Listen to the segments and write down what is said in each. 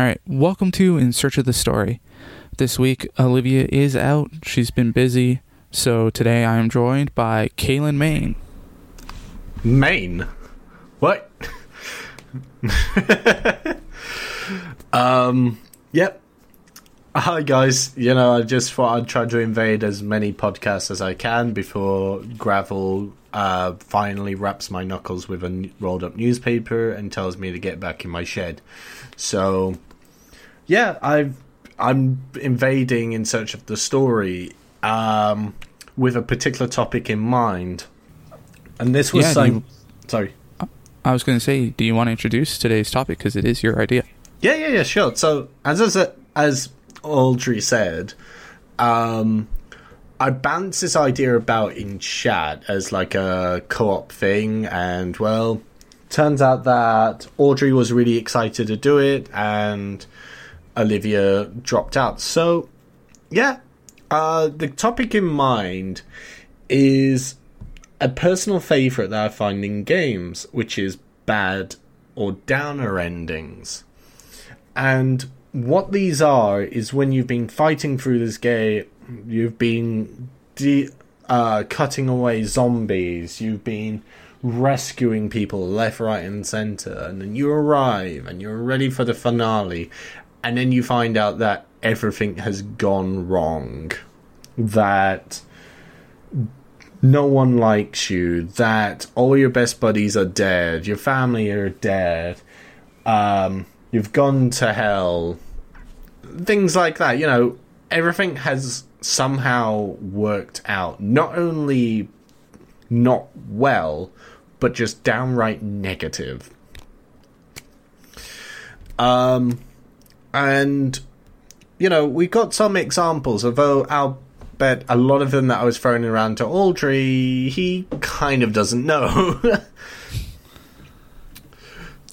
All right, welcome to In Search of the Story. This week, Olivia is out. She's been busy. So today I am joined by Kaylin Main. Maine? What? um, yep. Hi guys, you know, I just thought I'd try to invade as many podcasts as I can before Gravel uh, finally wraps my knuckles with a rolled up newspaper and tells me to get back in my shed. So, yeah, I've I'm invading in search of the story um, with a particular topic in mind, and this was Yeah, you- sorry. I was going to say, do you want to introduce today's topic because it is your idea? Yeah, yeah, yeah, sure. So as as as Audrey said, um, I bounced this idea about in chat as like a co-op thing, and well, turns out that Audrey was really excited to do it, and Olivia dropped out. So yeah, uh, the topic in mind is a personal favorite that I find in games, which is bad or downer endings. And what these are is when you've been fighting through this game, you've been de- uh, cutting away zombies, you've been rescuing people left, right, and center, and then you arrive and you're ready for the finale, and then you find out that everything has gone wrong. That no one likes you, that all your best buddies are dead, your family are dead, um, you've gone to hell, things like that. You know, everything has somehow worked out. Not only not well, but just downright negative. Um, and you know, we got some examples, although I'll bet a lot of them that I was throwing around to Audrey, he kind of doesn't know.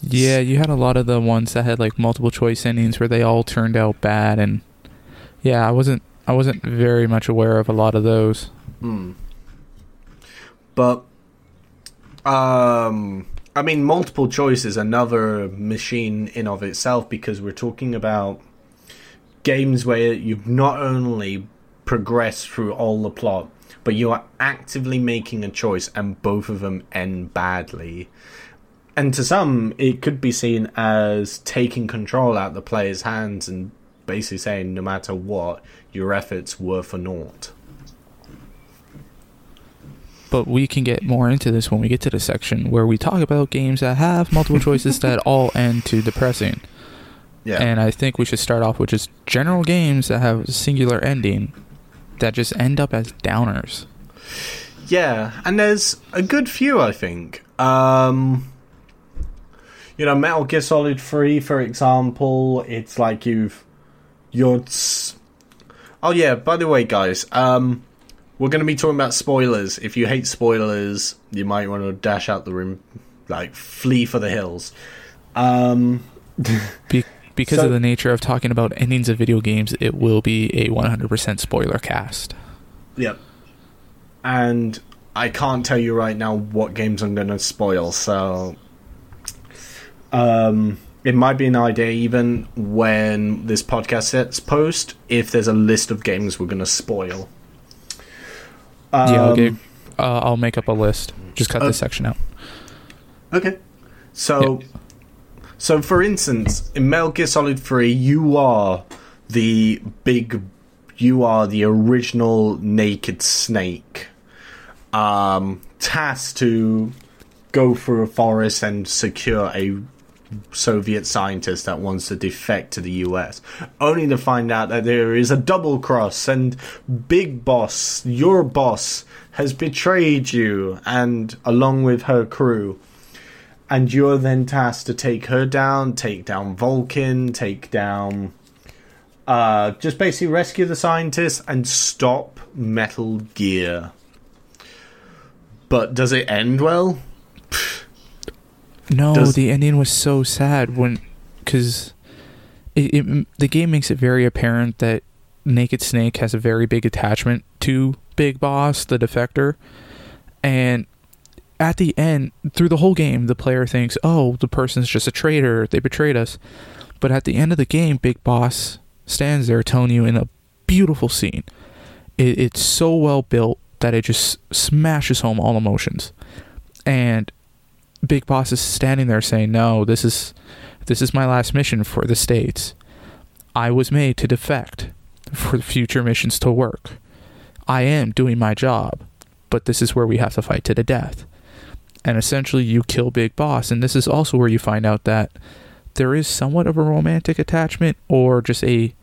Yeah, you had a lot of the ones that had like multiple choice endings where they all turned out bad, and yeah, I wasn't I wasn't very much aware of a lot of those. but um I mean multiple choice is another machine in of itself because we're talking about games where you've not only progressed through all the plot, but you are actively making a choice and both of them end badly. And to some, it could be seen as taking control out of the player's hands and basically saying, no matter what, your efforts were for naught. But we can get more into this when we get to the section where we talk about games that have multiple choices that all end to depressing. Yeah. And I think we should start off with just general games that have a singular ending that just end up as downers. Yeah, and there's a good few, I think. Um, you know, Metal Gear Solid 3, for example, it's like you've. You're. Oh, yeah, by the way, guys, um, we're going to be talking about spoilers. If you hate spoilers, you might want to dash out the room, like, flee for the hills. Um, Be- because So- of the nature of talking about endings of video games, it will be a 100% spoiler cast. Yep. And I can't tell you right now what games I'm going to spoil, so um it might be an idea even when this podcast sets post if there's a list of games we're going to spoil. Um, yeah, okay. Uh, I'll make up a list. Just cut uh, this section out. Okay. So, so for instance, in Metal Gear Solid Three, you are the big, you are the original Naked Snake, um, tasked to go through a forest and secure a Soviet scientist that wants to defect to the US, only to find out that there is a double cross and Big Boss, your boss, has betrayed you, and along with her crew and you're then tasked to take her down, take down Vulcan, take down, uh, just basically rescue the scientists and stop Metal Gear. But does it end well? No, Does- the ending was so sad when, because it, it the game makes it very apparent that Naked Snake has a very big attachment to Big Boss, the defector, and at the end, through the whole game, the player thinks, "Oh, the person's just a traitor; they betrayed us." But at the end of the game, Big Boss stands there telling you in a beautiful scene. It, it's so well built that it just smashes home all emotions. And Big Boss is standing there saying, "No, this is this is my last mission for the states. I was made to defect for future missions to work. I am doing my job, but this is where we have to fight to the death." And essentially, you kill Big Boss, and this is also where you find out that there is somewhat of a romantic attachment or just a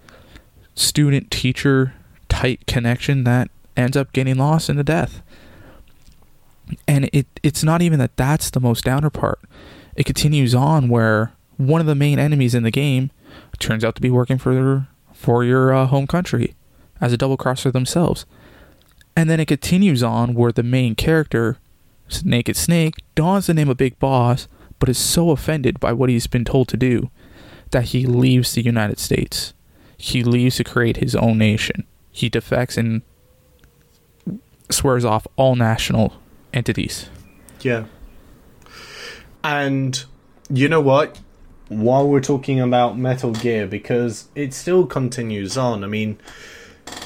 student teacher tight connection that ends up getting lost in the death. And it it's not even that that's the most downer part. It continues on where one of the main enemies in the game turns out to be working for for your uh, home country as a double crosser themselves. And then it continues on where the main character, Naked Snake, dons the name of Big Boss, but is so offended by what he's been told to do that he leaves the United States. He leaves to create his own nation. He defects and swears off all national entities. Yeah. And you know what? While we're talking about Metal Gear, because it still continues on, I mean,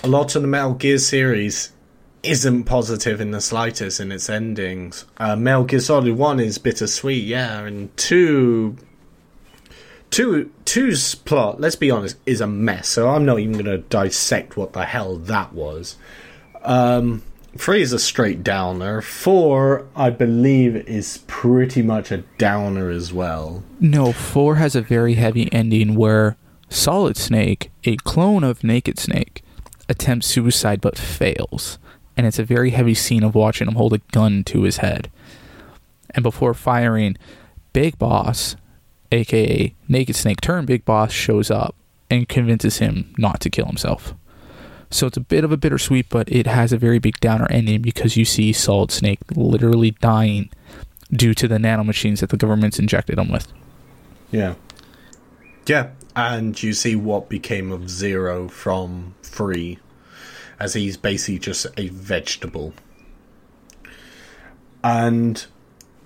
a lot of the Metal Gear series isn't positive in the slightest in its endings. Uh, Metal Gear Solid 1 is bittersweet, yeah, and 2. Two, two's plot, let's be honest, is a mess. So I'm not even going to dissect what the hell that was. Um, three is a straight downer. Four, I believe, is pretty much a downer as well. No, four has a very heavy ending where Solid Snake, a clone of Naked Snake, attempts suicide but fails. And it's a very heavy scene of watching him hold a gun to his head. And before firing, Big Boss, aka Naked Snake turn Big Boss, shows up and convinces him not to kill himself. So it's a bit of a bittersweet, but it has a very big downer ending because you see Solid Snake literally dying due to the nanomachines that the government's injected him with. Yeah. Yeah, and you see what became of Zero from Free, as he's basically just a vegetable. And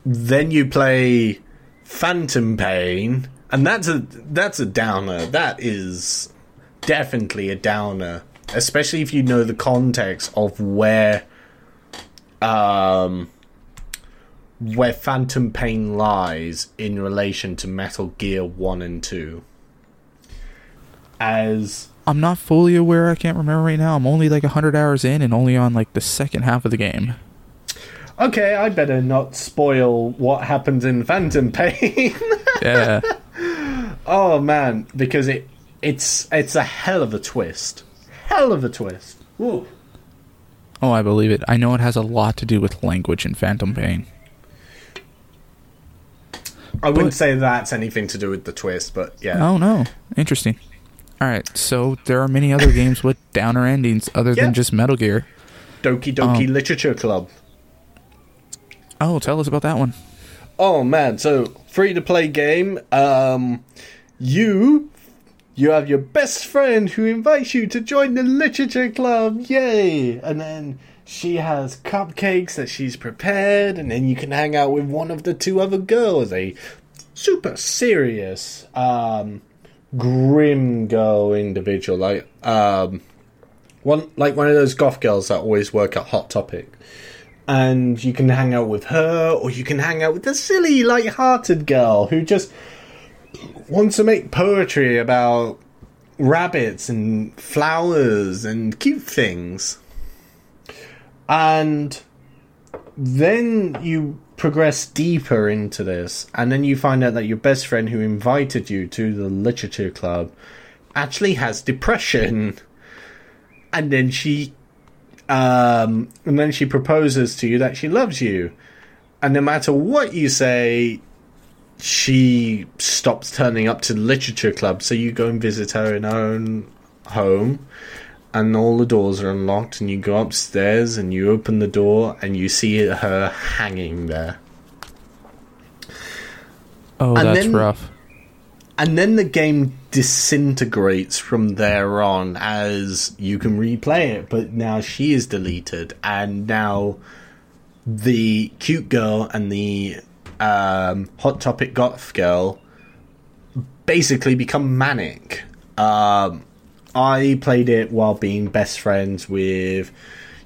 then you play Phantom Pain, and that's a that's a downer. That is definitely a downer, especially if you know the context of where um where Phantom Pain lies in relation to Metal Gear 1 and 2. As I'm not fully aware. I can't remember right now. I'm only like 100 hours in and only on like the second half of the game. okay, I better not spoil what happens in Phantom Pain. Yeah. oh man, because it it's it's a hell of a twist. Hell of a twist. Ooh. oh, I believe it. I know it has a lot to do with language in Phantom Pain. I wouldn't say that's anything to do with the twist, but yeah. Oh no, interesting. All right, so there are many other games with downer endings other Yeah. than just Metal Gear. Doki Doki Um, Literature Club. Oh, tell us about that one. Oh man, so free to play game. Um you you have your best friend who invites you to join the literature club. Yay! And then she has cupcakes that she's prepared and then you can hang out with one of the two other girls, a super serious um grim girl individual like um one like one of those goth girls that always work at Hot Topic and you can hang out with her, or you can hang out with the silly, light-hearted girl who just wants to make poetry about rabbits and flowers and cute things. And then you progress deeper into this, and then you find out that your best friend who invited you to the literature club actually has depression. And then she um, and then she proposes to you that she loves you. And no matter what you say, she stops turning up to the literature club. So you go and visit her in her own home, and all the doors are unlocked. And you go upstairs and you open the door, and you see her hanging there. Oh, And that's then- rough. And then the game disintegrates from there on as you can replay it, but now she is deleted, and now the cute girl and the um, Hot Topic goth girl basically become manic. Um, I played it while being best friends with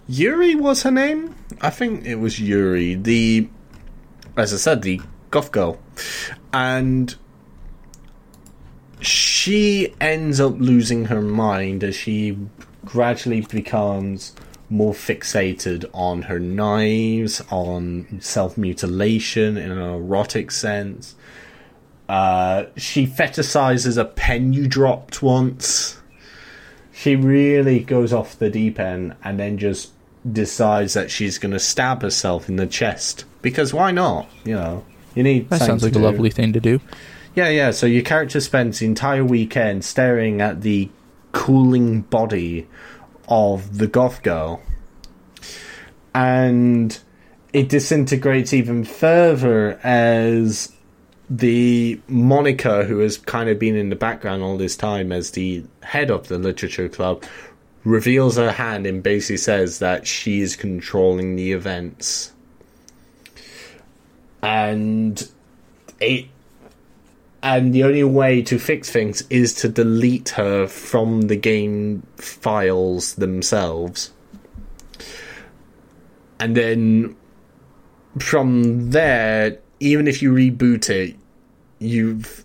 Yuri. Was her name? I think it was Yuri. The, as I said, the goth girl, and she ends up losing her mind as she gradually becomes more fixated on her knives, on self mutilation in an erotic sense. Uh, she fetishizes a pen you dropped once. She really goes off the deep end and then just decides that she's going to stab herself in the chest. Because why not? You know, you need. That sounds like a do. lovely thing to do. Yeah, yeah. So your character spends the entire weekend staring at the cooling body of the goth girl. And it disintegrates even further as the Monika, who has kind of been in the background all this time as the head of the literature club, reveals her hand and basically says that she is controlling the events. And it and the only way to fix things is to delete her from the game files themselves. And then from there, even if you reboot it, you've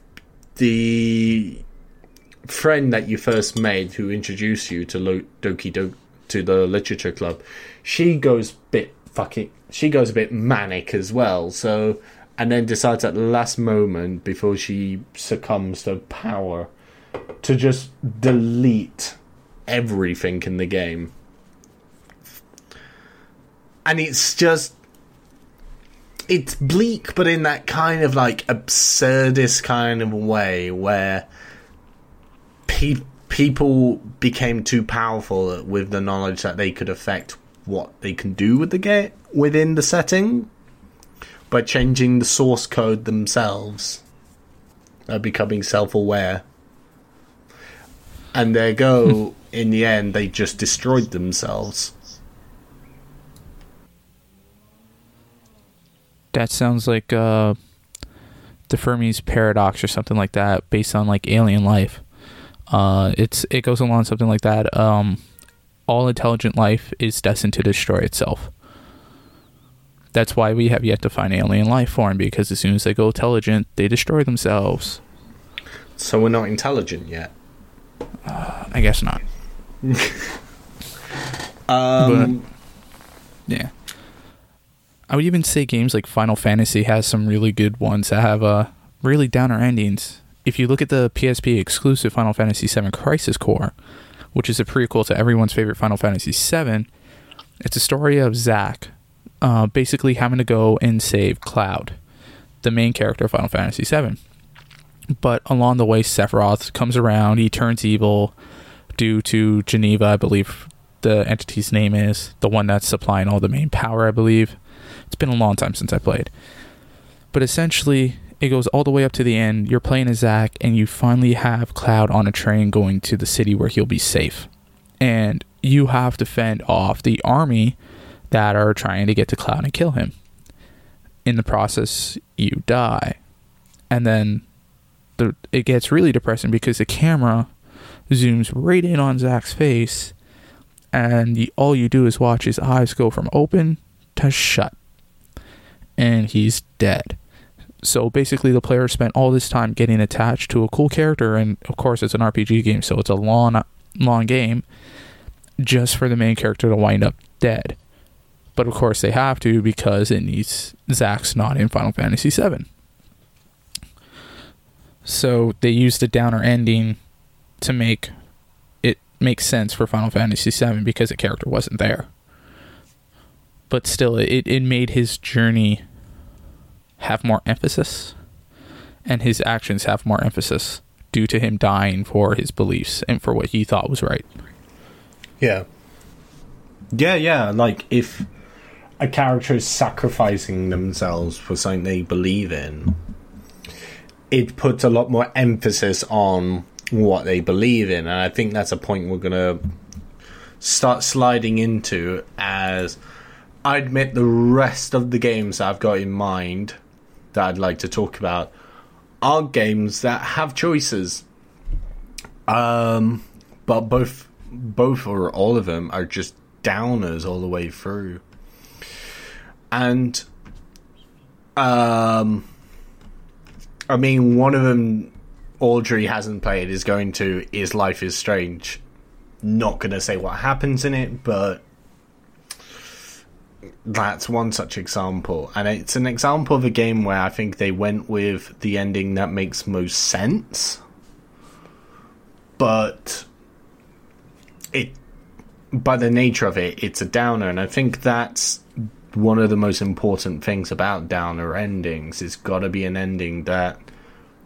the friend that you first made who introduced you to Lo- Doki Do- to the literature club, she goes bit fucking she goes a bit manic as well. So and then decides at the last moment before she succumbs to power to just delete everything in the game. And it's just it's bleak but in that kind of like absurdist kind of way where pe- people became too powerful with the knowledge that they could affect what they can do with the game within the setting by changing the source code themselves, uh, becoming self-aware, and there go. in the end, they just destroyed themselves. That sounds like uh, the Fermi's paradox or something like that, based on like alien life. Uh, it's it goes along something like that. Um, all intelligent life is destined to destroy itself. That's why we have yet to find alien life form because as soon as they go intelligent, they destroy themselves. So we're not intelligent yet. I guess not. Um, Yeah. I would even say games like Final Fantasy has some really good ones that have uh, really downer endings. If you look at the PSP exclusive Final Fantasy VII Crisis Core, which is a prequel to everyone's favorite Final Fantasy VII, it's a story of Zack uh, basically having to go and save Cloud, the main character of Final Fantasy VII. But along the way, Sephiroth comes around. He turns evil due to Jenova, I believe the entity's name is, the one that's supplying all the main power, I believe. It's been a long time since I played. But essentially, it goes all the way up to the end. You're playing as Zack, and you finally have Cloud on a train going to the city where he'll be safe. And you have to fend off the army that are trying to get to Cloud and kill him. In the process, you die. And then the, it gets really depressing because the camera zooms right in on Zack's face, and all you do is watch his eyes go from open to shut, and he's dead. So basically, the player spent all this time getting attached to a cool character, and of course, it's an RPG game, so it's a long, long game, just for the main character to wind up dead. But of course, they have to because it needs Zack's not in Final Fantasy VII. So they used the downer ending to make it make sense for Final Fantasy VII because the character wasn't there. But still, it, it made his journey have more emphasis and his actions have more emphasis due to him dying for his beliefs and for what he thought was right. Yeah. Yeah, yeah. Like if a character is sacrificing themselves for something they believe in, it puts a lot more emphasis on what they believe in. And I think that's a point we're going to start sliding into as I admit the rest of the games I've got in mind that I'd like to talk about are games that have choices. Um, but both, both or all of them are just downers all the way through. And, um, I mean, one of them Audrey hasn't played is going to is Life is Strange. Not going to say what happens in it, but that's one such example. And it's an example of a game where I think they went with the ending that makes most sense. But it by the nature of it, it's a downer, and I think that's one of the most important things about downer endings. It's got to be an ending that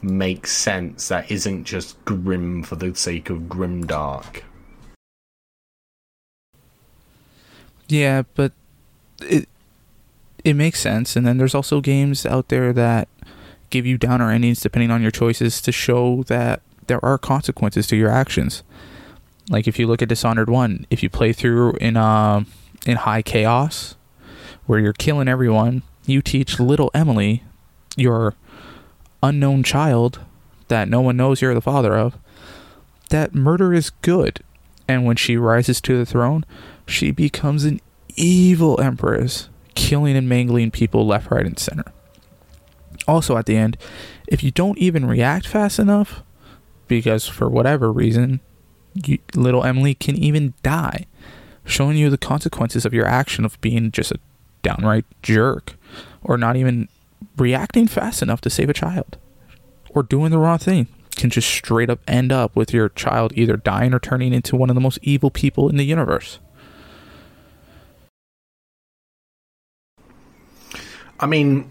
makes sense, that isn't just grim for the sake of grim dark. Yeah, but it it makes sense. And then there's also games out there that give you downer endings depending on your choices to show that there are consequences to your actions. Like if you look at Dishonored One, if you play through in uh, in high chaos, where you're killing everyone, you teach little Emily, your unknown child that no one knows you're the father of, that murder is good. And when she rises to the throne, she becomes an evil empress, killing and mangling people left, right, and center. Also, at the end, if you don't even react fast enough, because for whatever reason you, little Emily can even die, showing you the consequences of your action of being just a downright jerk or not even reacting fast enough to save a child or doing the wrong thing can just straight up end up with your child either dying or turning into one of the most evil people in the universe. I mean,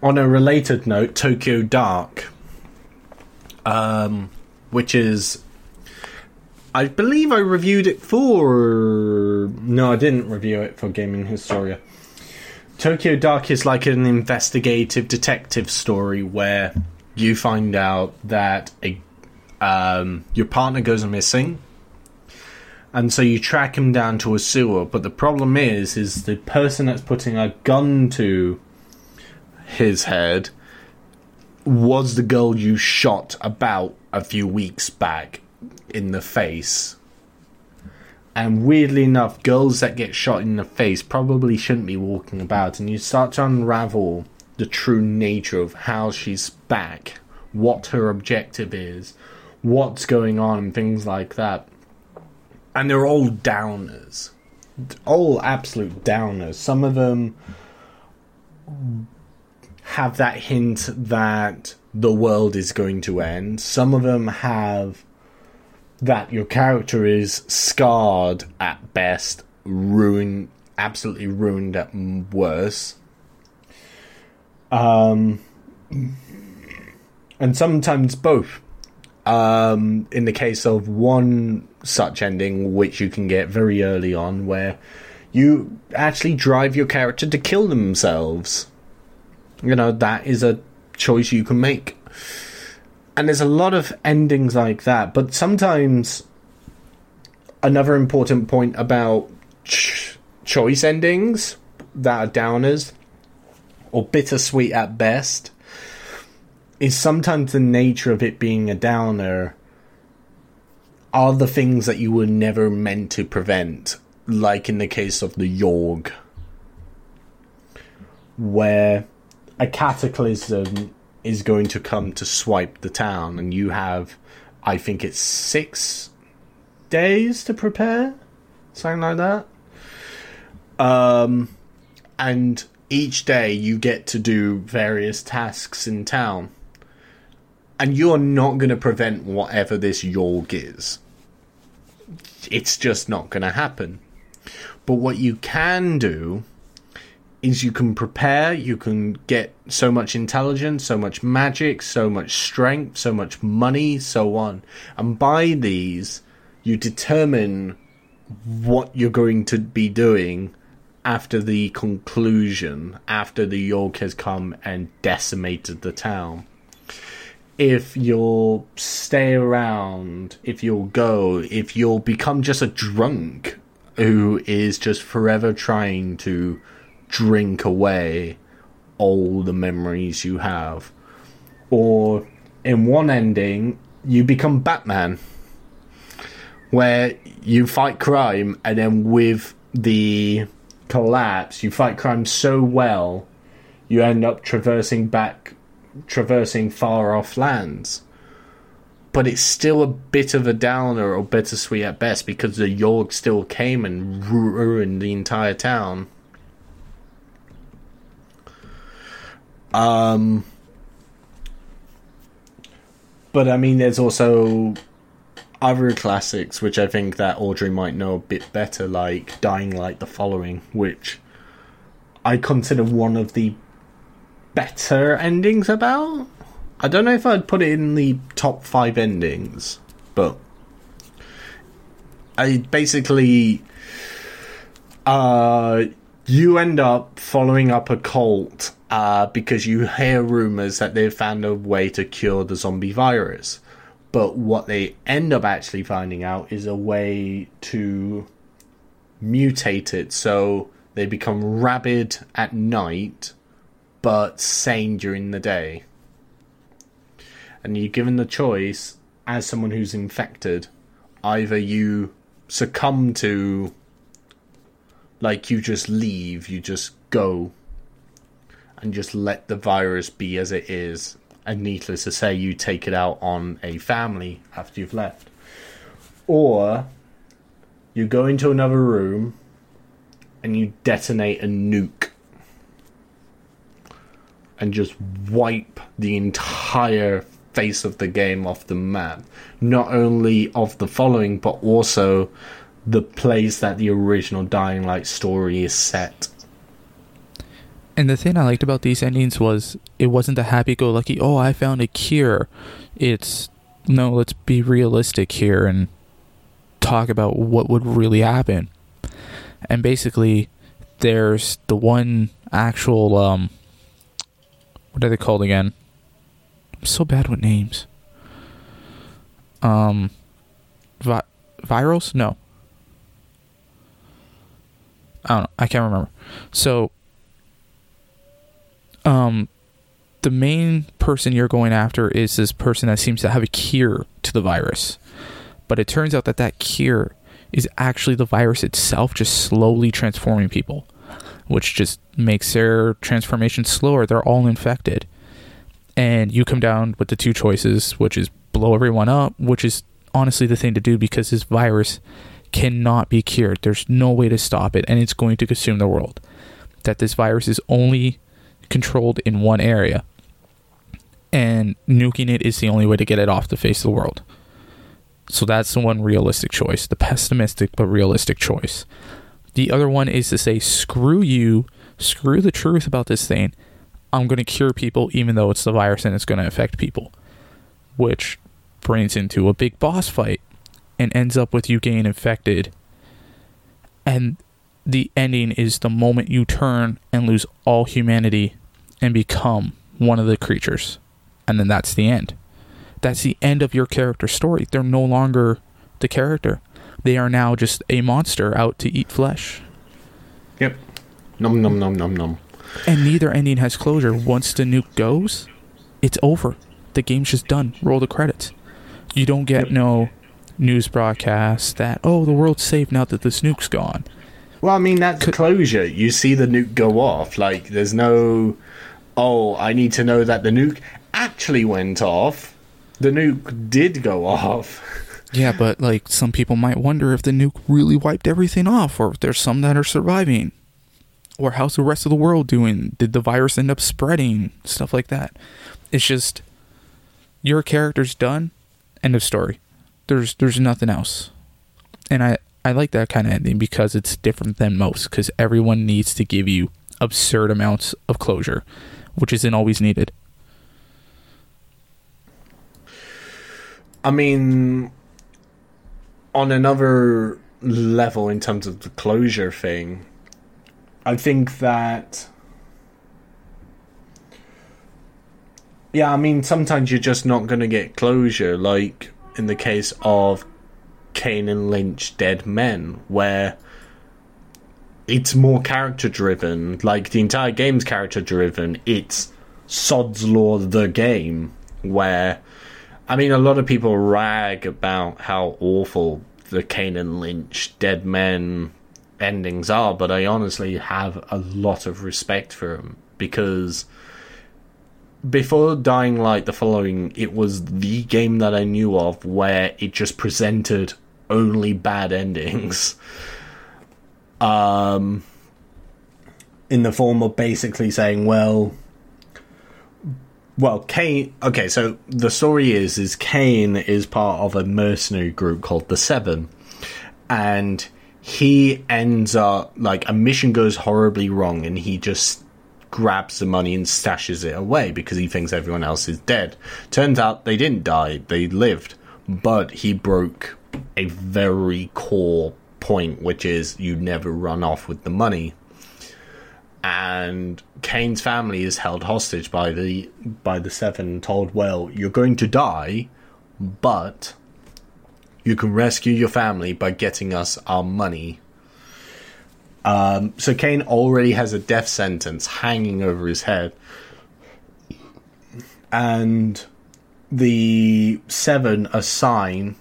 on a related note, Tokyo Dark, um, which is I believe I reviewed it for. No, I didn't review it for Gaming Historia. Tokyo Dark is like an investigative detective story where you find out that a um, your partner goes missing, and so you track him down to a sewer. But the problem is, is the person that's putting a gun to his head was the girl you shot about a few weeks back in the face. And weirdly enough, girls that get shot in the face probably shouldn't be walking about. And you start to unravel the true nature of how she's back, what her objective is, what's going on, and things like that. And they're all downers. All absolute downers. Some of them have that hint that the world is going to end. Some of them have that your character is scarred at best, ruined, absolutely ruined at worst. Um, and sometimes both. Um, in the case of one such ending, which you can get very early on, where you actually drive your character to kill themselves. You know, that is a choice you can make and there's a lot of endings like that. But sometimes another important point about ch- choice endings that are downers or bittersweet at best is sometimes the nature of it being a downer are the things that you were never meant to prevent, like in the case of the Yawhg, where a cataclysm is going to come to swipe the town, and you have, I think it's six days to prepare, something like that. Um, and each day you get to do various tasks in town, and you're not going to prevent whatever this Yawhg is. It's just not going to happen. But what you can do is you can prepare, you can get so much intelligence, so much magic, so much strength, so much money, so on. And by these, you determine what you're going to be doing after the conclusion, after the Yawhg has come and decimated the town. If you'll stay around, if you'll go, if you'll become just a drunk who is just forever trying to drink away all the memories you have. Or in one ending, you become Batman, where you fight crime, and then with the collapse, you fight crime so well, you end up traversing back, traversing far off lands. But it's still a bit of a downer or bittersweet at best because the Yawhg still came and ruined the entire town. Um, but I mean, there's also other classics which I think that Audrey might know a bit better, like Dying Light: The Following, which I consider one of the better endings about. I don't know if I'd put it in the top five endings, but I basically uh you end up following up a cult uh, because you hear rumors that they've found a way to cure the zombie virus. But what they end up actually finding out is a way to mutate it so they become rabid at night but sane during the day. And you're given the choice, as someone who's infected, either you succumb to like you just leave, you just go and just let the virus be as it is. And needless to say, you take it out on a family after you've left. Or you go into another room and you detonate a nuke and just wipe the entire face of the game off the map. Not only of the following, but also the place that the original Dying Light story is set. And the thing I liked about these endings was it wasn't a happy go lucky, oh, I found a cure. It's no, let's be realistic here and talk about what would really happen. And basically, there's the one actual, um, what are they called again? I'm so bad with names. Um, vi- virals? No. I don't know. I can't remember. So, um, the main person you're going after is this person that seems to have a cure to the virus. But it turns out that that cure is actually the virus itself just slowly transforming people, which just makes their transformation slower. They're all infected. And you come down with the two choices, which is blow everyone up, which is honestly the thing to do because this virus cannot be cured. There's no way to stop it, and it's going to consume the world. That this virus is only controlled in one area, and nuking it is the only way to get it off the face of the world. So that's the one realistic choice, the pessimistic but realistic choice. The other one is to say, screw you, screw the truth about this thing. I'm going to cure people even though it's the virus and it's going to affect people. Which brings into a big boss fight and ends up with you getting infected. And the ending is the moment you turn and lose all humanity and become one of the creatures. And then that's the end. That's the end of your character story. They're no longer the character. They are now just a monster out to eat flesh. Yep. Num num num num num. And neither ending has closure. Once the nuke goes, it's over. The game's just done. Roll the credits. You don't get no news broadcast that oh the world's safe now that this nuke's gone. Well, I mean that's Could- closure. You see the nuke go off. Like there's no, oh, I need to know that the nuke actually went off. The nuke did go off. Yeah, but like some people might wonder if the nuke really wiped everything off, or if there's some that are surviving, or how's the rest of the world doing? Did the virus end up spreading? Stuff like that. It's just your character's done. End of story. There's there's nothing else, and I I like that kind of ending because it's different than most. Because everyone needs to give you absurd amounts of closure, which isn't always needed. I mean, on another level, in terms of the closure thing, I think that. Yeah, I mean, sometimes you're just not going to get closure, like in the case of Kane and Lynch Dead Men, where it's more character driven. Like, the entire game's character driven. It's Sod's Law the game, where I mean, a lot of people rag about how awful the Kane and Lynch Dead Men endings are, but I honestly have a lot of respect for them because before Dying Light, the following, it was the game that I knew of where it just presented only bad endings. Um, in the form of basically saying, well, well, Kane. Okay, so the story is is Kane is part of a mercenary group called the Seven, and he ends up like a mission goes horribly wrong, and he just grabs the money and stashes it away because he thinks everyone else is dead. Turns out they didn't die; they lived, but he broke a very core point, which is you never run off with the money and Kane's family is held hostage by the by the seven told well you're going to die but you can rescue your family by getting us our money um, so Kane already has a death sentence hanging over his head and the seven assign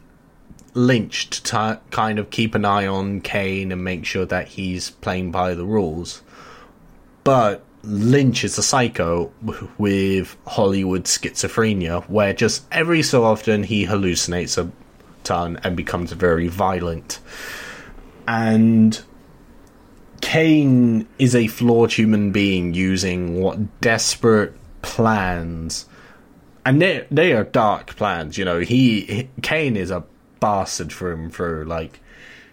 Lynch to kind of keep an eye on Kane and make sure that he's playing by the rules but Lynch is a psycho with Hollywood schizophrenia, where just every so often he hallucinates a ton and becomes very violent. And Kane is a flawed human being using what desperate plans, and they they are dark plans. You know, he Kane is a bastard through and through. Like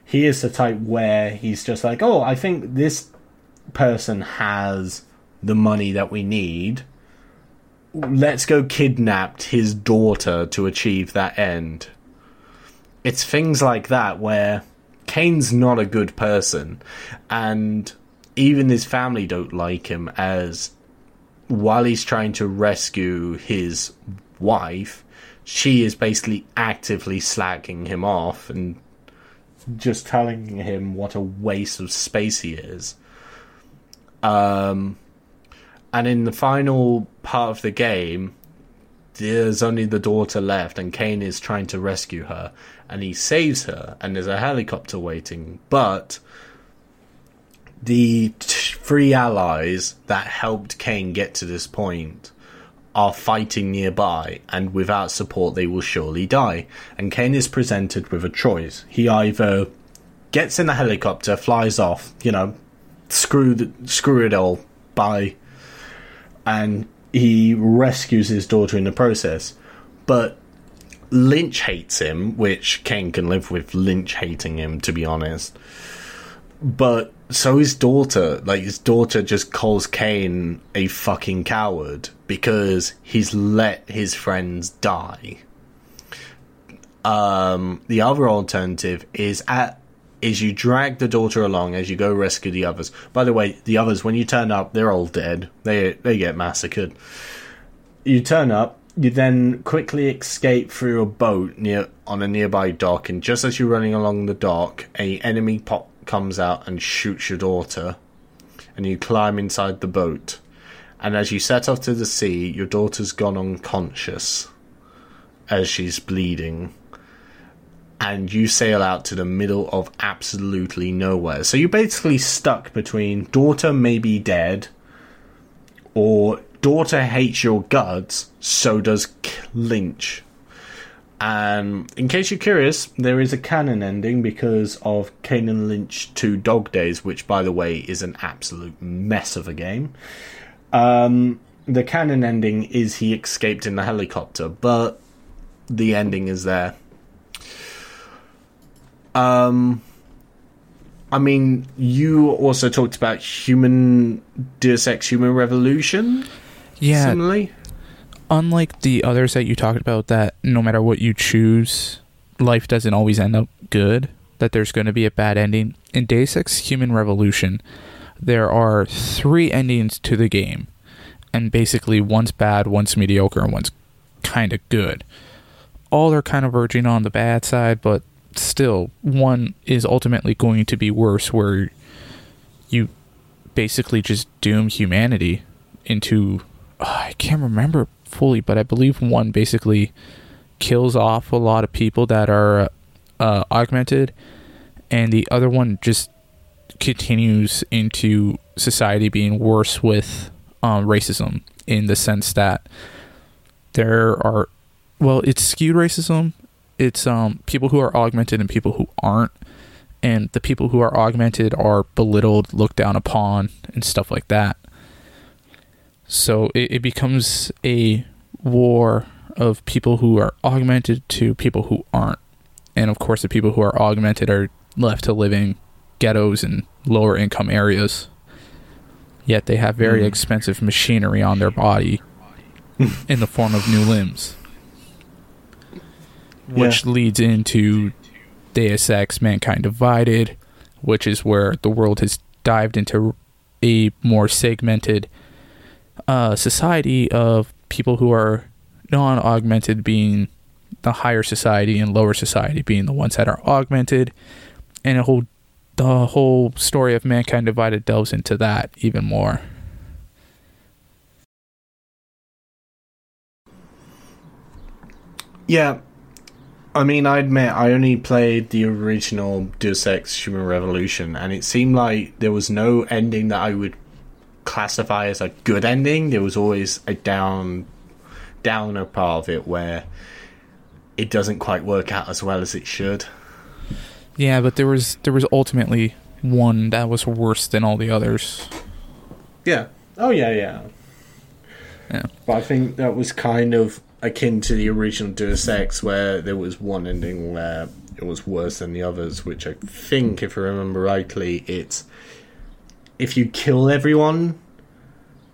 he is the type where he's just like, oh, I think this person has the money that we need. Let's go kidnap his daughter to achieve that end. It's things like that where Kane's not a good person, and even his family don't like him as while he's trying to rescue his wife, she is basically actively slacking him off and just telling him what a waste of space he is. Um, and in the final part of the game, there's only the daughter left, and Kane is trying to rescue her, and he saves her, and there's a helicopter waiting, but the three allies that helped Kane get to this point are fighting nearby, and without support, they will surely die. And Kane is presented with a choice. He either gets in the helicopter, flies off, you know, screw the, screw it all, bye. And he rescues his daughter in the process. But Lynch hates him, which Kane can live with Lynch hating him, to be honest. But so his daughter, like his daughter just calls Kane a fucking coward because he's let his friends die. Um, the other alternative is at is you drag the daughter along as you go rescue the others. By the way, the others when you turn up, they're all dead. They they get massacred. You turn up, you then quickly escape through a boat near on a nearby dock, and just as you're running along the dock, a enemy pop comes out and shoots your daughter, and you climb inside the boat. And as you set off to the sea, your daughter's gone unconscious as she's bleeding and you sail out to the middle of absolutely nowhere. So you're basically stuck between daughter may be dead, or daughter hates your guts, so does Lynch. And in case you're curious, there is a canon ending because of Kane Lynch 2 Dog Days, which, by the way, is an absolute mess of a game. Um, the canon ending is he escaped in the helicopter, but the ending is there um, I mean, you also talked about human Deus Ex Human Revolution. Yeah. Similarly, unlike the others that you talked about, that no matter what you choose, life doesn't always end up good. That there's going to be a bad ending. In Deus Ex Human Revolution, there are three endings to the game, and basically one's bad, one's mediocre, and one's kind of good. All are kind of verging on the bad side, but still, one is ultimately going to be worse, where you basically just doom humanity into. Oh, I can't remember fully, but I believe one basically kills off a lot of people that are uh, augmented, and the other one just continues into society being worse with um, racism in the sense that there are, well, it's skewed racism. It's um, people who are augmented and people who aren't. And the people who are augmented are belittled, looked down upon, and stuff like that. So it, it becomes a war of people who are augmented to people who aren't. And of course, the people who are augmented are left to living ghettos and lower income areas. Yet they have very Mm. expensive machinery on their body in the form of new limbs. Which leads into Deus Ex Mankind Divided, which is where the world has dived into a more segmented uh, society of people who are non augmented being the higher society and lower society being the ones that are augmented. And a whole the whole story of Mankind Divided delves into that even more. Yeah. I mean, I admit I only played the original Deus Ex Human Revolution, and it seemed like there was no ending that I would classify as a good ending. There was always a down, downer part of it where it doesn't quite work out as well as it should. Yeah, but there was there was ultimately one that was worse than all the others. Yeah. Oh yeah, yeah. Yeah. But I think that was kind of akin to the original Deus Ex, where there was one ending where it was worse than the others. Which I think, if I remember rightly, it's if you kill everyone,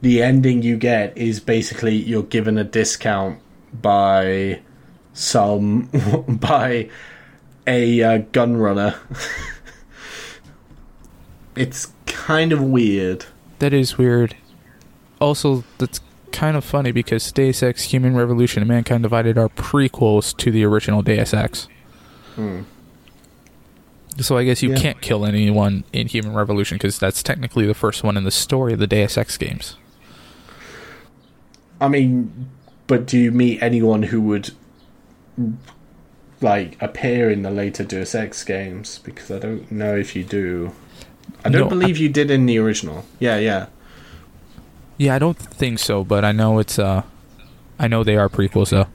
the ending you get is basically you're given a discount by some by a uh, gun runner. it's kind of weird. That is weird. Also, that's kind of funny because Deus Ex Human Revolution and Mankind Divided are prequels to the original Deus Ex. Hmm. So I guess you Yeah. can't kill anyone in Human Revolution because that's technically the first one in the story of the Deus Ex games. I mean, but do you meet anyone who would like appear in the later Deus Ex games? Because I don't know if you do. I don't No, believe you did in the original. Yeah, yeah. Yeah, I don't think so, but I know it's uh I know they are prequels though.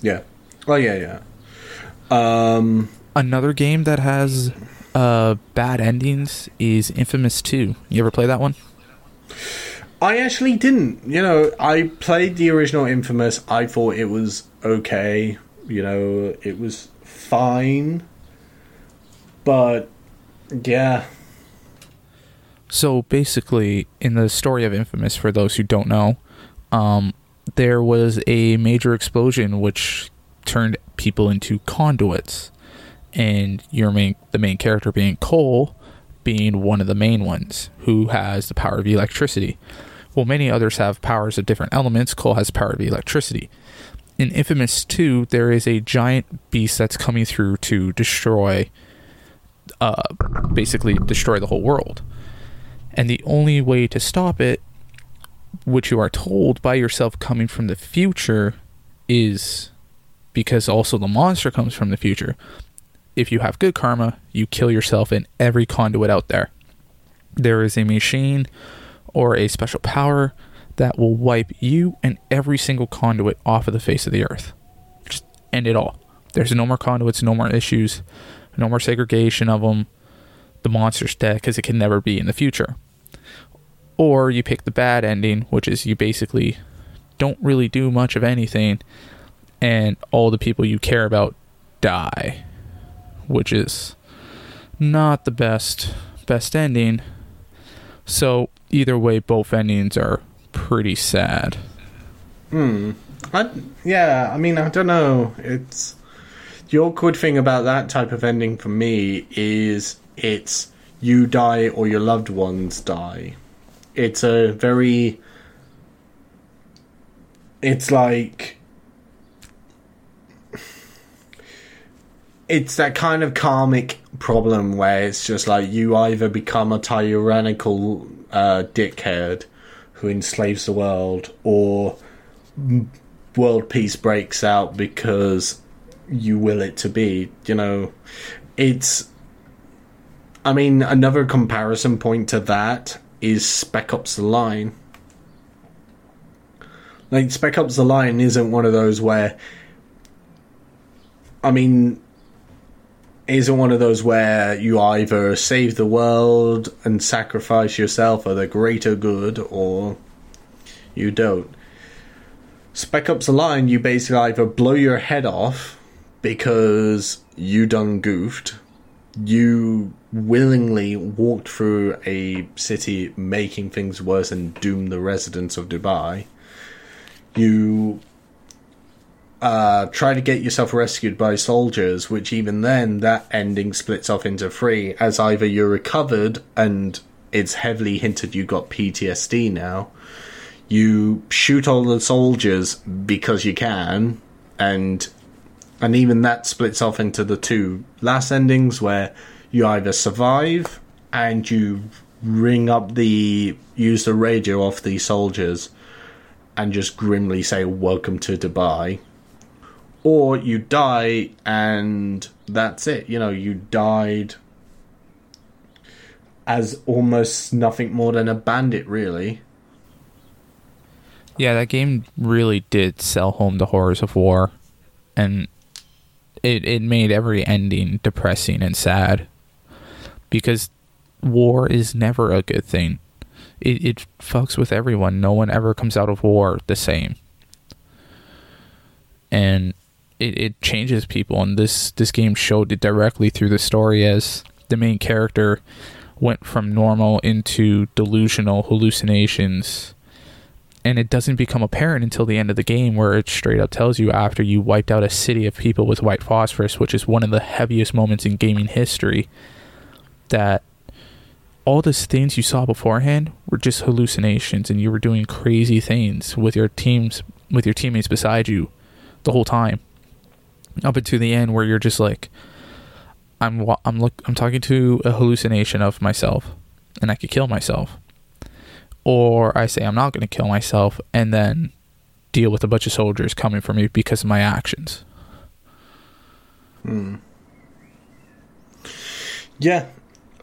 Yeah. Oh yeah, yeah. Um Another game that has uh bad endings is Infamous 2. You ever play that one? I actually didn't. You know, I played the original Infamous. I thought it was okay. You know, it was fine. But yeah. So basically, in the story of Infamous, for those who don't know, um, there was a major explosion which turned people into conduits, and your main, the main character being Cole, being one of the main ones who has the power of electricity. Well, many others have powers of different elements. Cole has power of electricity. In Infamous 2, there is a giant beast that's coming through to destroy, uh, basically destroy the whole world. And the only way to stop it, which you are told by yourself coming from the future, is because also the monster comes from the future. If you have good karma, you kill yourself in every conduit out there. There is a machine or a special power that will wipe you and every single conduit off of the face of the earth. Just end it all. There's no more conduits, no more issues, no more segregation of them the monster's dead because it can never be in the future. Or you pick the bad ending, which is you basically don't really do much of anything, and all the people you care about die, which is not the best best ending. So either way, both endings are pretty sad. Hmm. I, yeah, I mean, I don't know. It's the awkward thing about that type of ending for me is it's you die or your loved ones die. It's a very. It's like. It's that kind of karmic problem where it's just like you either become a tyrannical uh, dickhead who enslaves the world, or world peace breaks out because you will it to be. You know, it's. I mean, another comparison point to that is Spec Ops: The Line. Like Spec Ops: The Line isn't one of those where. I mean, isn't one of those where you either save the world and sacrifice yourself for the greater good, or you don't. Spec Ops: The Line, you basically either blow your head off because you done goofed, you willingly walked through a city making things worse and doomed the residents of Dubai. You uh, try to get yourself rescued by soldiers, which even then, that ending splits off into three, as either you're recovered and it's heavily hinted you got PTSD now, you shoot all the soldiers because you can, and and even that splits off into the two last endings where you either survive and you ring up the use the radio off the soldiers and just grimly say welcome to dubai. Or you die and that's it. You know you died as almost nothing more than a bandit really. Yeah, that game really did sell home the horrors of war, and it it made every ending depressing and sad because war is never a good thing. It it fucks with everyone. No one ever comes out of war the same, and it it changes people. And this this game showed it directly through the story as the main character went from normal into delusional hallucinations and it doesn't become apparent until the end of the game where it straight up tells you after you wiped out a city of people with white phosphorus which is one of the heaviest moments in gaming history that all the things you saw beforehand were just hallucinations and you were doing crazy things with your teams with your teammates beside you the whole time. Up until the end where you're just like I'm I'm look I'm talking to a hallucination of myself and I could kill myself or I say I'm not going to kill myself and then deal with a bunch of soldiers coming for me because of my actions. Yeah.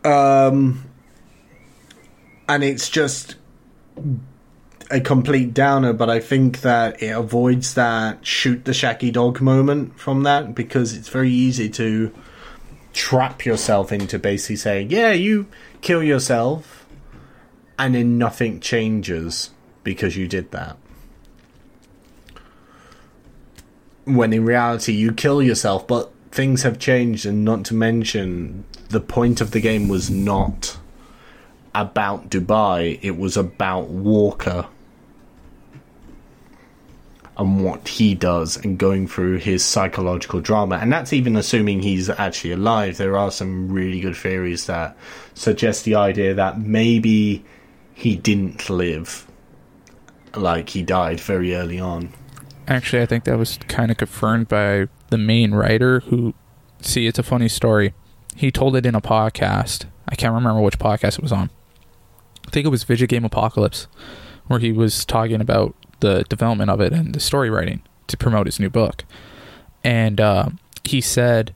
Um and it's just a complete downer, but I think that it avoids that shoot the shacky dog moment from that because it's very easy to trap yourself into basically saying, Yeah, you kill yourself and then nothing changes because you did that. When in reality you kill yourself, but things have changed and not to mention the point of the game was not about Dubai, it was about Walker and what he does and going through his psychological drama. And that's even assuming he's actually alive. There are some really good theories that suggest the idea that maybe he didn't live. Like he died very early on. Actually, I think that was kind of confirmed by the main writer who see it's a funny story. He told it in a podcast. I can't remember which podcast it was on. I think it was Video Game Apocalypse where he was talking about the development of it and the story writing to promote his new book. And uh, he said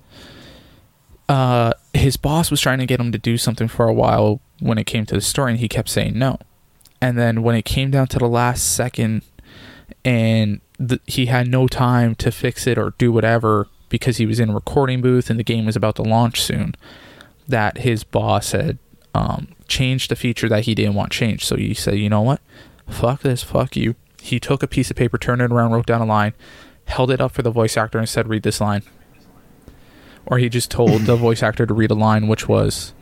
uh, his boss was trying to get him to do something for a while when it came to the story, and he kept saying no. And then when it came down to the last second, and he had no time to fix it or do whatever because he was in a recording booth and the game was about to launch soon, that his boss had um, changed the feature that he didn't want changed. So he said, you know what? Fuck this, fuck you. He took a piece of paper, turned it around, wrote down a line, held it up for the voice actor, and said, read this line. Or he just told the voice actor to read a line, which was,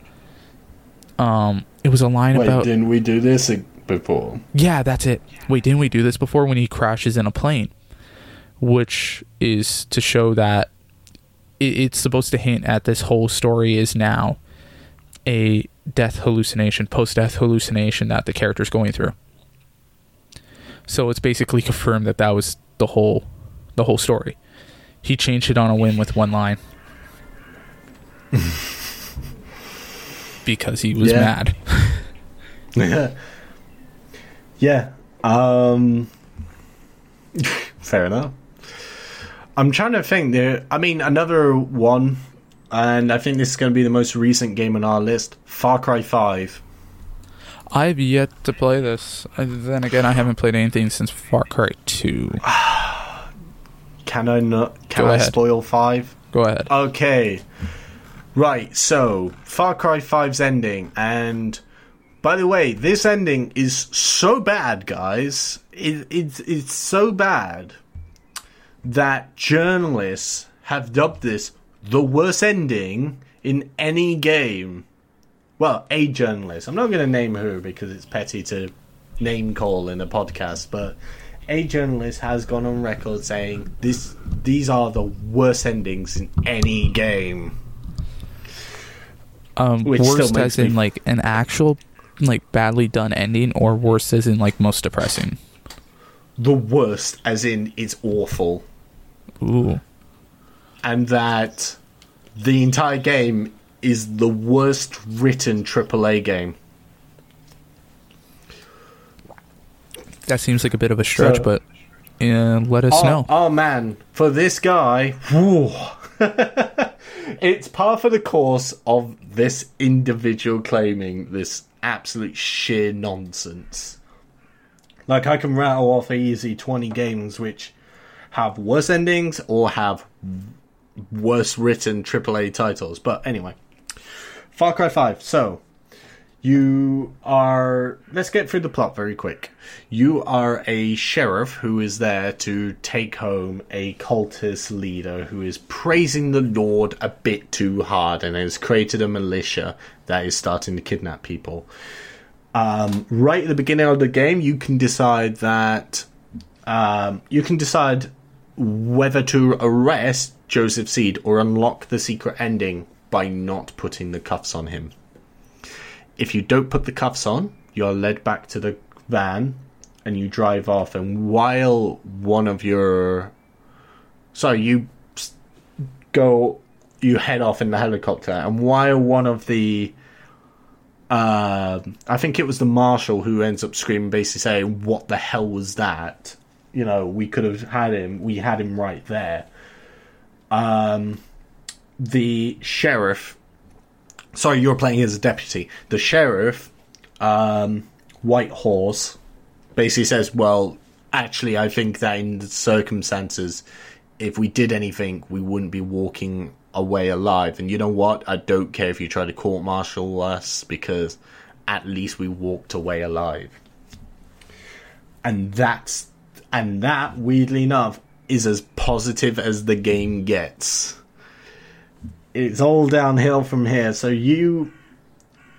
um, it was a line Wait, about. didn't we do this before? Yeah, that's it. Wait, didn't we do this before when he crashes in a plane? Which is to show that it, it's supposed to hint at this whole story is now a death hallucination, post death hallucination that the character's going through. So it's basically confirmed that that was the whole the whole story. He changed it on a whim with one line. Because he was Yeah. mad. yeah. Um Fair enough. I'm trying to think. There, I mean, another one, and I think this is going to be the most recent game on our list. Far Cry Five. I've yet to play this. Uh, Then again, I haven't played anything since Far Cry 2. Can I not? Can Go I ahead. spoil Five? Go ahead. Okay. Right, so Far Cry 5's ending, and by the way, this ending is so bad, guys. It, it's it's so bad that journalists have dubbed this the worst ending in any game. Well, a journalist. I'm not going to name who because it's petty to name call in a podcast, but a journalist has gone on record saying this these are the worst endings in any game. Um, Which worst as in like an actual like badly done ending, or worst as in like most depressing. The worst, as in it's awful, Ooh, and that the entire game is the worst written AAA game. that seems like a bit of a stretch, So- but uh, let us oh, know. oh man, for this guy, it's par for the course of this individual claiming this absolute sheer nonsense. Like I can rattle off easy twenty games which have worse endings or have worse written AAA titles. But anyway, Far Cry Five. So you are. Let's get through the plot very quick. You are a sheriff who is there to take home a cultist leader who is praising the Lord a bit too hard and has created a militia that is starting to kidnap people. Um, right at the beginning of the game, you can decide that um, you can decide whether to arrest Joseph Seed or unlock the secret ending by not putting the cuffs on him. If you don't put the cuffs on, you're led back to the van and you drive off. And while one of your. Sorry, you go. You head off in the helicopter, and while one of the. Um, I think it was the marshal who ends up screaming, basically saying, "What the hell was that?" You know, we could have had him. We had him right there. Um, the sheriff. Sorry, you're playing as a deputy. The sheriff, um, White Horse, basically says, "Well, actually, I think that in the circumstances, if we did anything, we wouldn't be walking away alive. And you know what? I don't care if you try to court martial us because at least we walked away alive." And that's and that weirdly enough is as positive as the game gets. It's all downhill from here. So you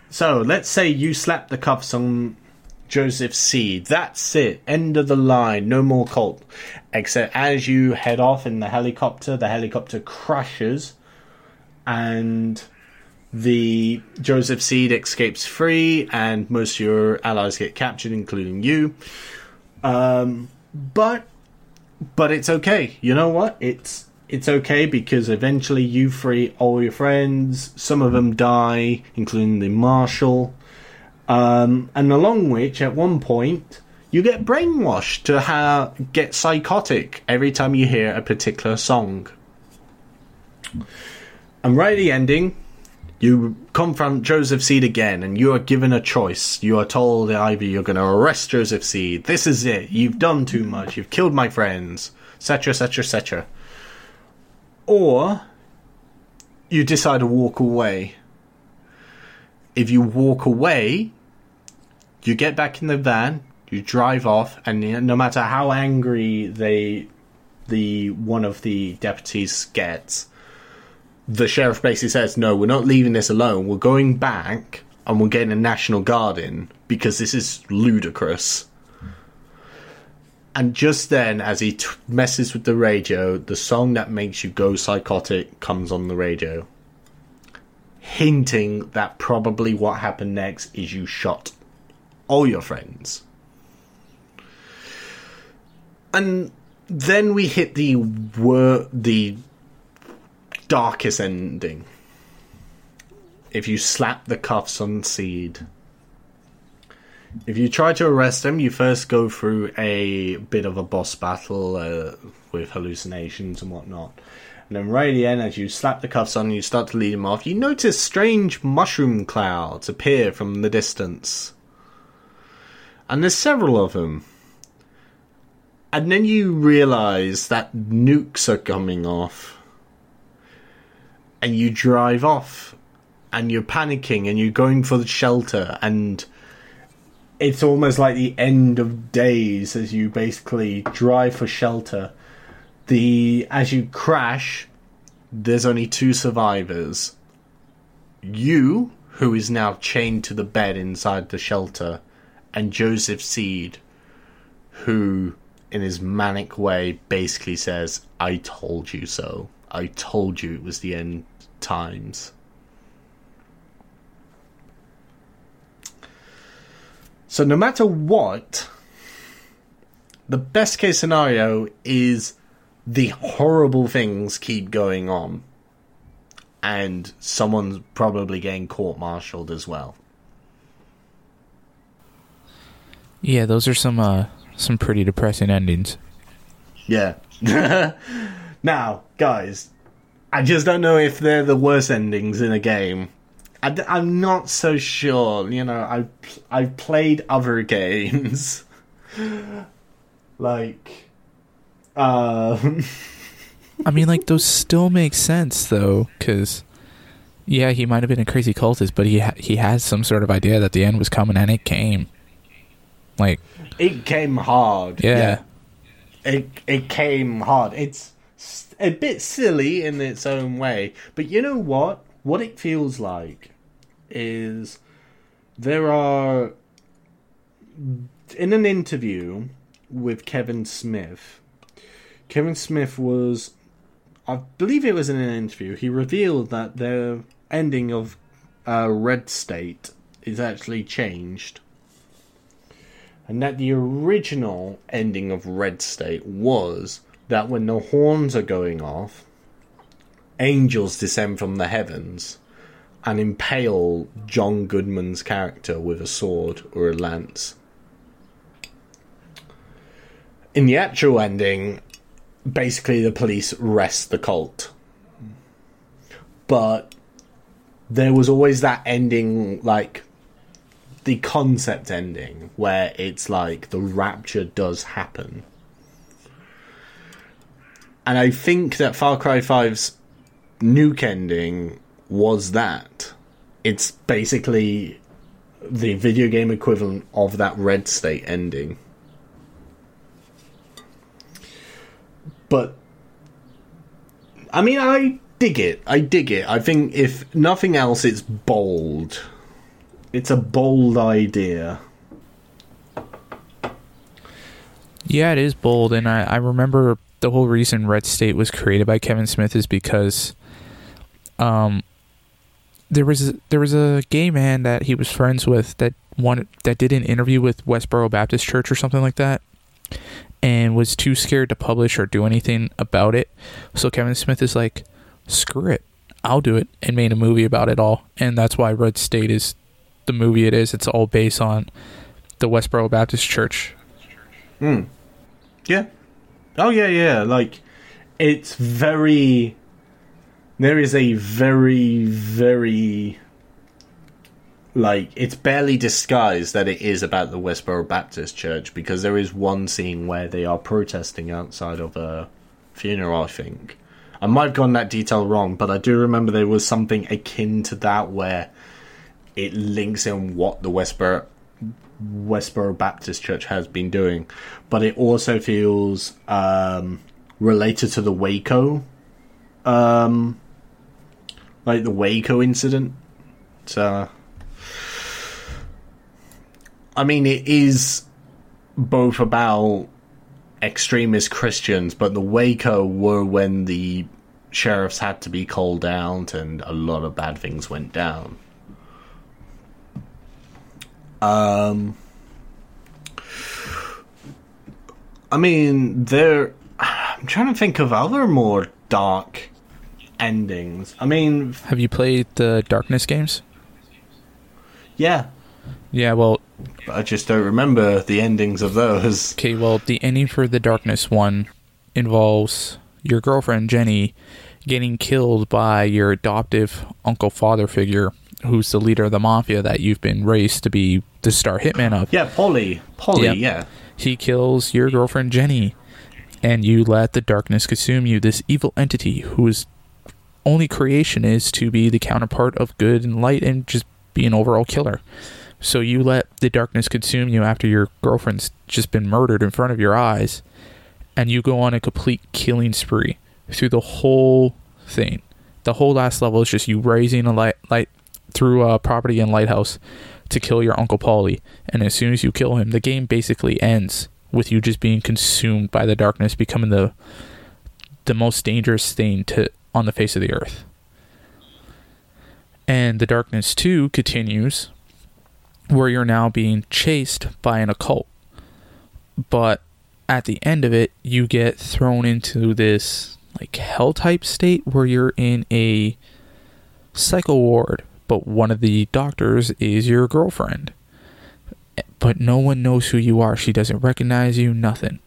so let's say you slap the cuffs on Joseph Seed. That's it. End of the line. No more cult. Except as you head off in the helicopter, the helicopter crashes and the Joseph Seed escapes free and most of your allies get captured, including you. Um, but but it's okay. You know what? It's it's okay because eventually you free all your friends. Some of them die, including the marshal. Um, and along which, at one point, you get brainwashed to ha- get psychotic every time you hear a particular song. And right at the ending, you confront Joseph Seed again, and you are given a choice. You are told either you're going to arrest Joseph Seed, this is it, you've done too much, you've killed my friends, etc., etc., etc. Or you decide to walk away. If you walk away, you get back in the van, you drive off, and no matter how angry they, the one of the deputies gets, the sheriff basically says, "No, we're not leaving this alone. We're going back, and we're getting a national guard in because this is ludicrous." And just then, as he t- messes with the radio, the song that makes you go psychotic comes on the radio, hinting that probably what happened next is you shot all your friends. And then we hit the wor- the darkest ending. If you slap the cuffs on Seed, if you try to arrest him, you first go through a bit of a boss battle uh, with hallucinations and whatnot. And then right at the end, as you slap the cuffs on and you start to lead him off, you notice strange mushroom clouds appear from the distance. And there's several of them. And then you realize that nukes are coming off. And you drive off. And you're panicking and you're going for the shelter. And it's almost like the end of days as you basically drive for shelter. The as you crash, there's only two survivors. You, who is now chained to the bed inside the shelter, and Joseph Seed, who in his manic way basically says, I told you so. I told you it was the end times. So no matter what, the best case scenario is the horrible things keep going on. And someone's probably getting court martialed as well. Yeah, those are some uh some pretty depressing endings. Yeah. now, guys, I just don't know if they're the worst endings in a game. I, am not so sure. You know, I've I've played other games, like, um, I mean, like those still make sense though, because yeah, he might have been a crazy cultist, but he ha- he had some sort of idea that the end was coming, and it came. Like, it came hard. Yeah. yeah. It it came hard. It's a bit silly in its own way, but you know what? What it feels like is there are in an interview with Kevin Smith. Kevin Smith was, I believe it was in an interview. He revealed that the ending of uh, Red State is actually changed, and that the original ending of Red State was that when the horns are going off, angels descend from the heavens and impale John Goodman's character with a sword or a lance. In the actual ending, basically the police arrest the cult. But there was always that ending, like the concept ending, where it's like the rapture does happen. And I think that Far Cry 5's nuke ending was that. It's basically the video game equivalent of that red state ending. But I mean, I dig it. I dig it. I think if nothing else, it's bold. It's a bold idea. Yeah, it is bold, and I, I remember the whole reason Red State was created by Kevin Smith is because um, there was a, there was a gay man that he was friends with that wanted that did an interview with Westboro Baptist Church or something like that, and was too scared to publish or do anything about it. So Kevin Smith is like, "Screw it, I'll do it," and made a movie about it all. And that's why Red State is the movie it is. It's all based on the Westboro Baptist Church. Hmm. Yeah. Oh yeah, yeah. Like it's very there is a very, very like it's barely disguised that it is about the Westboro Baptist Church because there is one scene where they are protesting outside of a funeral. I think I might have gotten that detail wrong, but I do remember there was something akin to that where it links in what the Westboro Westboro Baptist Church has been doing, but it also feels um, related to the Waco um, like the Waco incident. So, I mean, it is both about extremist Christians, but the Waco were when the sheriffs had to be called out and a lot of bad things went down. Um, I mean, there. I'm trying to think of other more dark endings. I mean, have you played the Darkness games? Yeah. Yeah, well, But I just don't remember the endings of those. Okay, well, the ending for the Darkness one involves your girlfriend Jenny getting killed by your adoptive uncle father figure, who's the leader of the mafia that you've been raised to be the star hitman of. Yeah, Paulie. Paulie, Yep. yeah. He kills your girlfriend Jenny, and you let the darkness consume you. This evil entity whose only creation is to be the counterpart of good and light and just be an overall killer. So you let the darkness consume you after your girlfriend's just been murdered in front of your eyes, and you go on a complete killing spree through the whole thing. The whole last level is just you raising a light, light through a property and lighthouse to kill your uncle Paulie, and as soon as you kill him, the game basically ends with you just being consumed by the darkness, becoming the the most dangerous thing to on the face of the earth. And the darkness 2 continues where you're now being chased by an occult. But at the end of it, you get thrown into this like hell type state where you're in a psycho ward, but one of the doctors is your girlfriend. But no one knows who you are. She doesn't recognize you, nothing.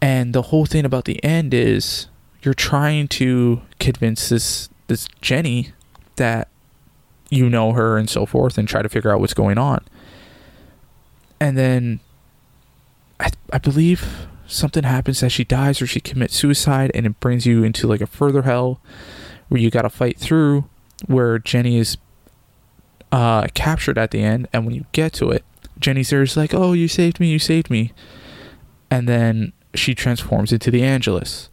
And the whole thing about the end is you're trying to convince this this Jenny that you know her and so forth and try to figure out what's going on. And then I I believe something happens that she dies or she commits suicide and it brings you into like a further hell where you got to fight through where Jenny is uh captured at the end. And when you get to it Jenny's there is like oh you saved me you saved me. And then she transforms into the Angelus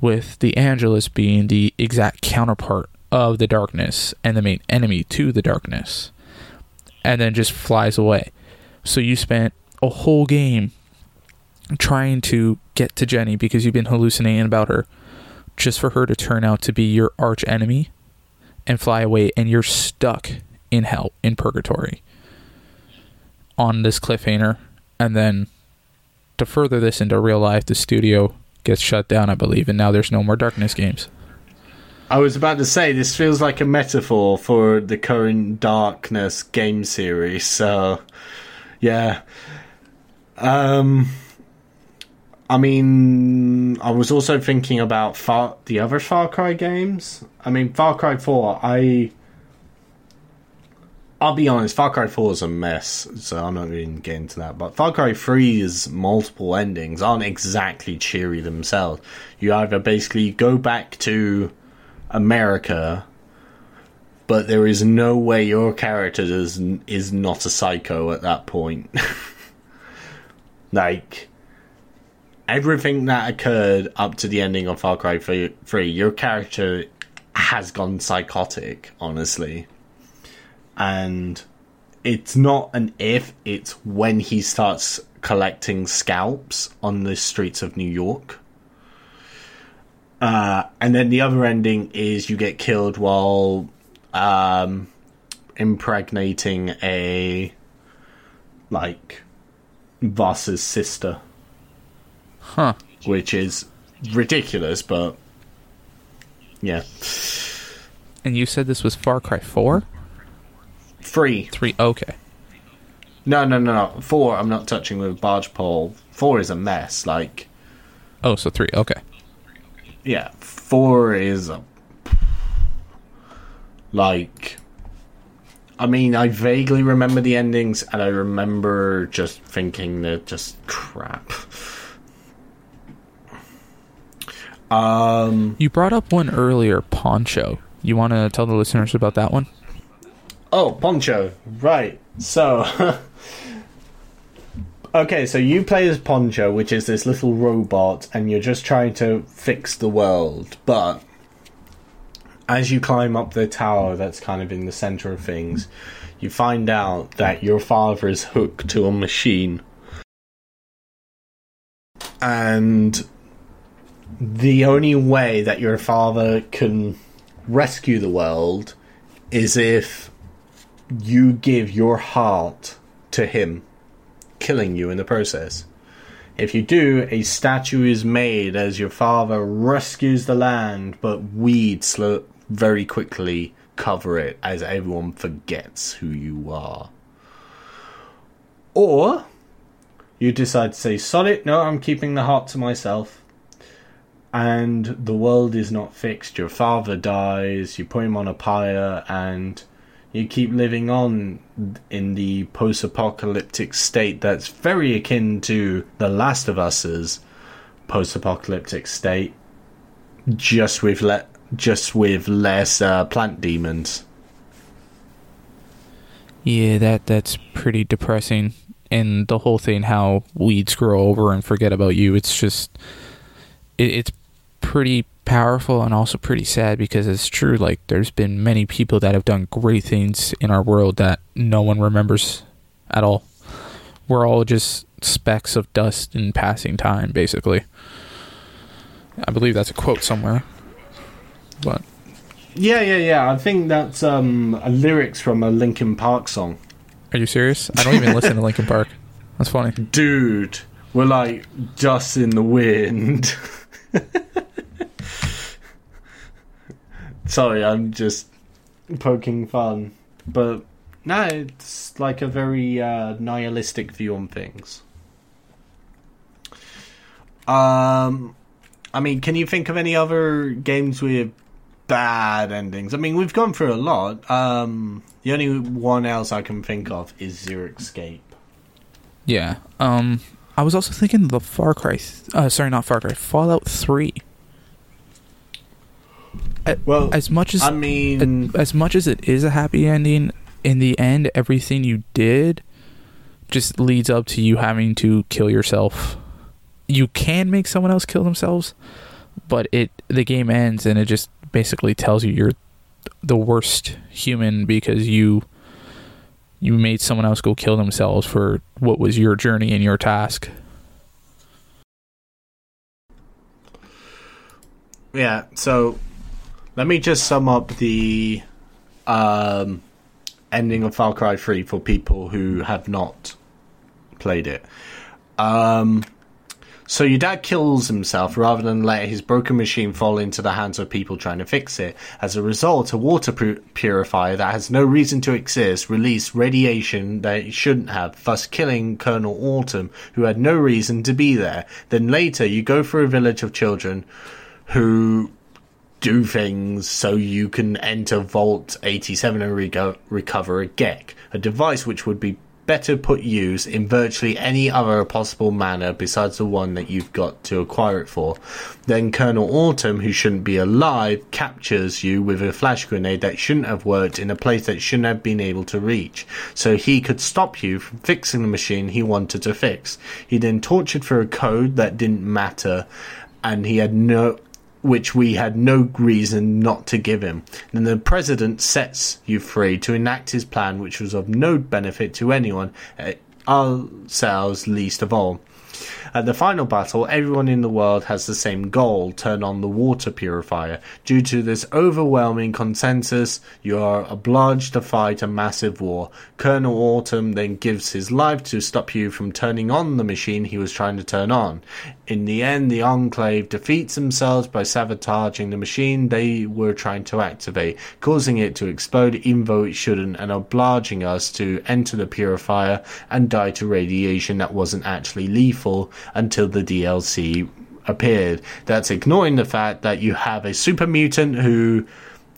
with the Angelus being the exact counterpart of the darkness and the main enemy to the darkness and then just flies away. So you spent a whole game trying to get to Jenny because you've been hallucinating about her just for her to turn out to be your arch enemy and fly away and you're stuck in hell in purgatory on this cliffhanger. And then to further this into real life the studio gets shut down i believe and now there's no more darkness games I was about to say this feels like a metaphor for the current darkness game series. So, yeah. Um, I mean, I was also thinking about Far- the other Far Cry games. I mean, Far Cry Four. I, I'll be honest, Far Cry Four is a mess. So I'm not going to get into that. But Far Cry 3's multiple endings aren't exactly cheery themselves. You either basically go back to America, but there is no way your character is is not a psycho at that point. like everything that occurred up to the ending of Far Cry 3, your character has gone psychotic, honestly. And it's not an if, it's when he starts collecting scalps on the streets of New York. Uh, and then the other ending is you get killed while um, impregnating a like Vaas's sister, huh. Which is ridiculous, but yeah, and you said this was far cry 4 free. 3 okay No, no, no, no. Four, I'm not touching with barge pole. Four is a mess. Like, oh so 3 okay yeah, four is a like. I mean, I vaguely remember the endings, and I remember just thinking that just crap. Um. you brought up one earlier poncho you want to tell the listeners about that one Oh, Poncho. Right. So. okay, so you play as Poncho, which is this little robot, and you're just trying to fix the world. But. As you climb up the tower that's kind of in the center of things, you find out that your father is hooked to a machine. And. The only way that your father can rescue the world is if you give your heart to him, killing you in the process. If you do, a statue is made as your father rescues the land, but weeds very quickly cover it as everyone forgets who you are. Or you decide to say, sod it, no, I'm keeping the heart to myself. And the world is not fixed. Your father dies, you put him on a pyre, and you keep living on in the post apocalyptic state that's very akin to The Last of Us's post apocalyptic state, just with le- just with less uh, plant demons. Yeah, that that's pretty depressing. And the whole thing, how weeds grow over and forget about you. It's just, it, it's pretty powerful and also pretty sad because it's true. Like, there's been many people that have done great things in our world that no one remembers at all. We're all just specks of dust in passing time, basically. I believe that's a quote somewhere. But Yeah, yeah, yeah. I think that's um, a lyrics from a Linkin Park song. are you serious? I don't even listen to Linkin Park. That's funny. Dude, we're like dust in the wind. Sorry, I'm just poking fun. But no, it's like a very uh, nihilistic view on things. Um, I mean, can you think of any other games with bad endings? I mean, we've gone through a lot. Um, the only one else I can think of is Zero Escape. Yeah. Um, I was also thinking the Far Cry. Uh, sorry, not Far Cry. Fallout Three. Well, As much as I mean, as much as it is a happy ending, in the end, everything you did just leads up to you having to kill yourself. You can make someone else kill themselves, but it the game ends and it just basically tells you you're the worst human because you you made someone else go kill themselves for what was your journey and your task. yeah. So let me just sum up the um, ending of Far Cry 3 for people who have not played it. Um, so your dad kills himself rather than let his broken machine fall into the hands of people trying to fix it. As a result, a water pu- purifier that has no reason to exist released radiation that it shouldn't have, thus killing Colonel Autumn, who had no reason to be there. Then later, you go through a village of children who do things so you can enter Vault 87 and reco- recover a GECK, a device which would be better put use in virtually any other possible manner besides the one that you've got to acquire it for. Then Colonel Autumn, who shouldn't be alive, captures you with a flash grenade that shouldn't have worked in a place that shouldn't have been able to reach, so he could stop you from fixing the machine he wanted to fix. He then tortured for a code that didn't matter, and he had no which we had no reason not to give him. Then the president sets you free to enact his plan, which was of no benefit to anyone, eh, ourselves least of all. At the final battle, everyone in the world has the same goal turn on the water purifier. Due to this overwhelming consensus, you are obliged to fight a massive war. Colonel Autumn then gives his life to stop you from turning on the machine he was trying to turn on. In the end, the Enclave defeats themselves by sabotaging the machine they were trying to activate, causing it to explode even though it shouldn't, and obliging us to enter the purifier and die to radiation that wasn't actually lethal until the DLC appeared. That's ignoring the fact that you have a super mutant who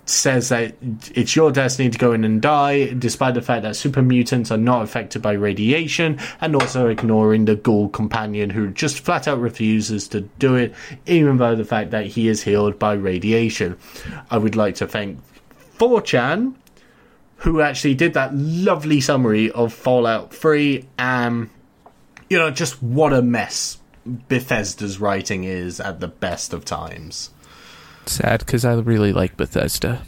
says that it's your destiny to go in and die, despite the fact that super mutants are not affected by radiation, and also ignoring the ghoul companion who just flat out refuses to do it, even though the fact that he is healed by radiation. I would like to thank 4chan, who actually did that lovely summary of Fallout 3, and, you know, just what a mess Bethesda's writing is at the best of times. Sad because I really like Bethesda.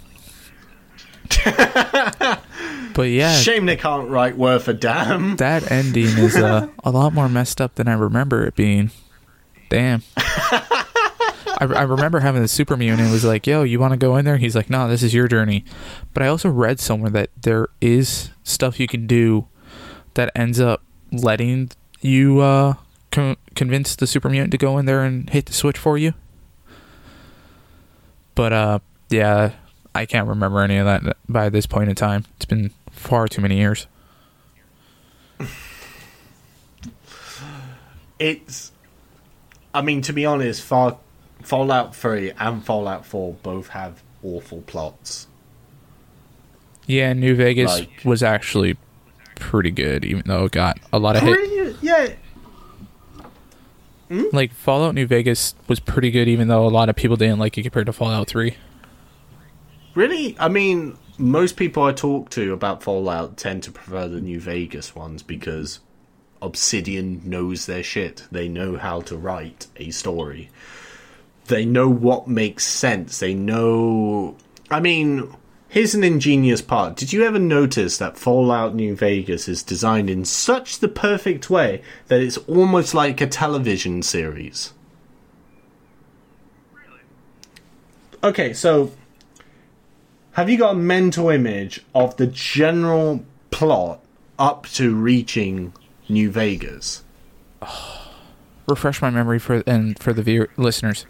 but yeah, Shame they can't write worth a damn. that ending is uh, a lot more messed up than I remember it being. Damn. I, I remember having the super mutant. It was like, "Yo, you want to go in there?" He's like, "No, this is your journey." But I also read somewhere that there is stuff you can do that ends up letting you uh, con- convince the super mutant to go in there and hit the switch for you. But uh, yeah, I can't remember any of that by this point in time. It's been far too many years. it's. I mean, to be honest, Far, Fallout 3 and Fallout 4 both have awful plots. Yeah, New Vegas Like- was actually pretty good, even though it got a lot of hate. Yeah, hmm? Like Fallout New Vegas was pretty good, even though a lot of people didn't like it compared to Fallout Three. Really? I mean, most people I talk to about Fallout tend to prefer the New Vegas ones because Obsidian knows their shit. They know how to write a story. They know what makes sense. They know. I mean, here's an ingenious part. Did you ever notice that Fallout New Vegas is designed in such the perfect way that it's almost like a television series? Okay, so have you got a mental image of the general plot up to reaching New Vegas? Refresh my memory for and for the viewer listeners.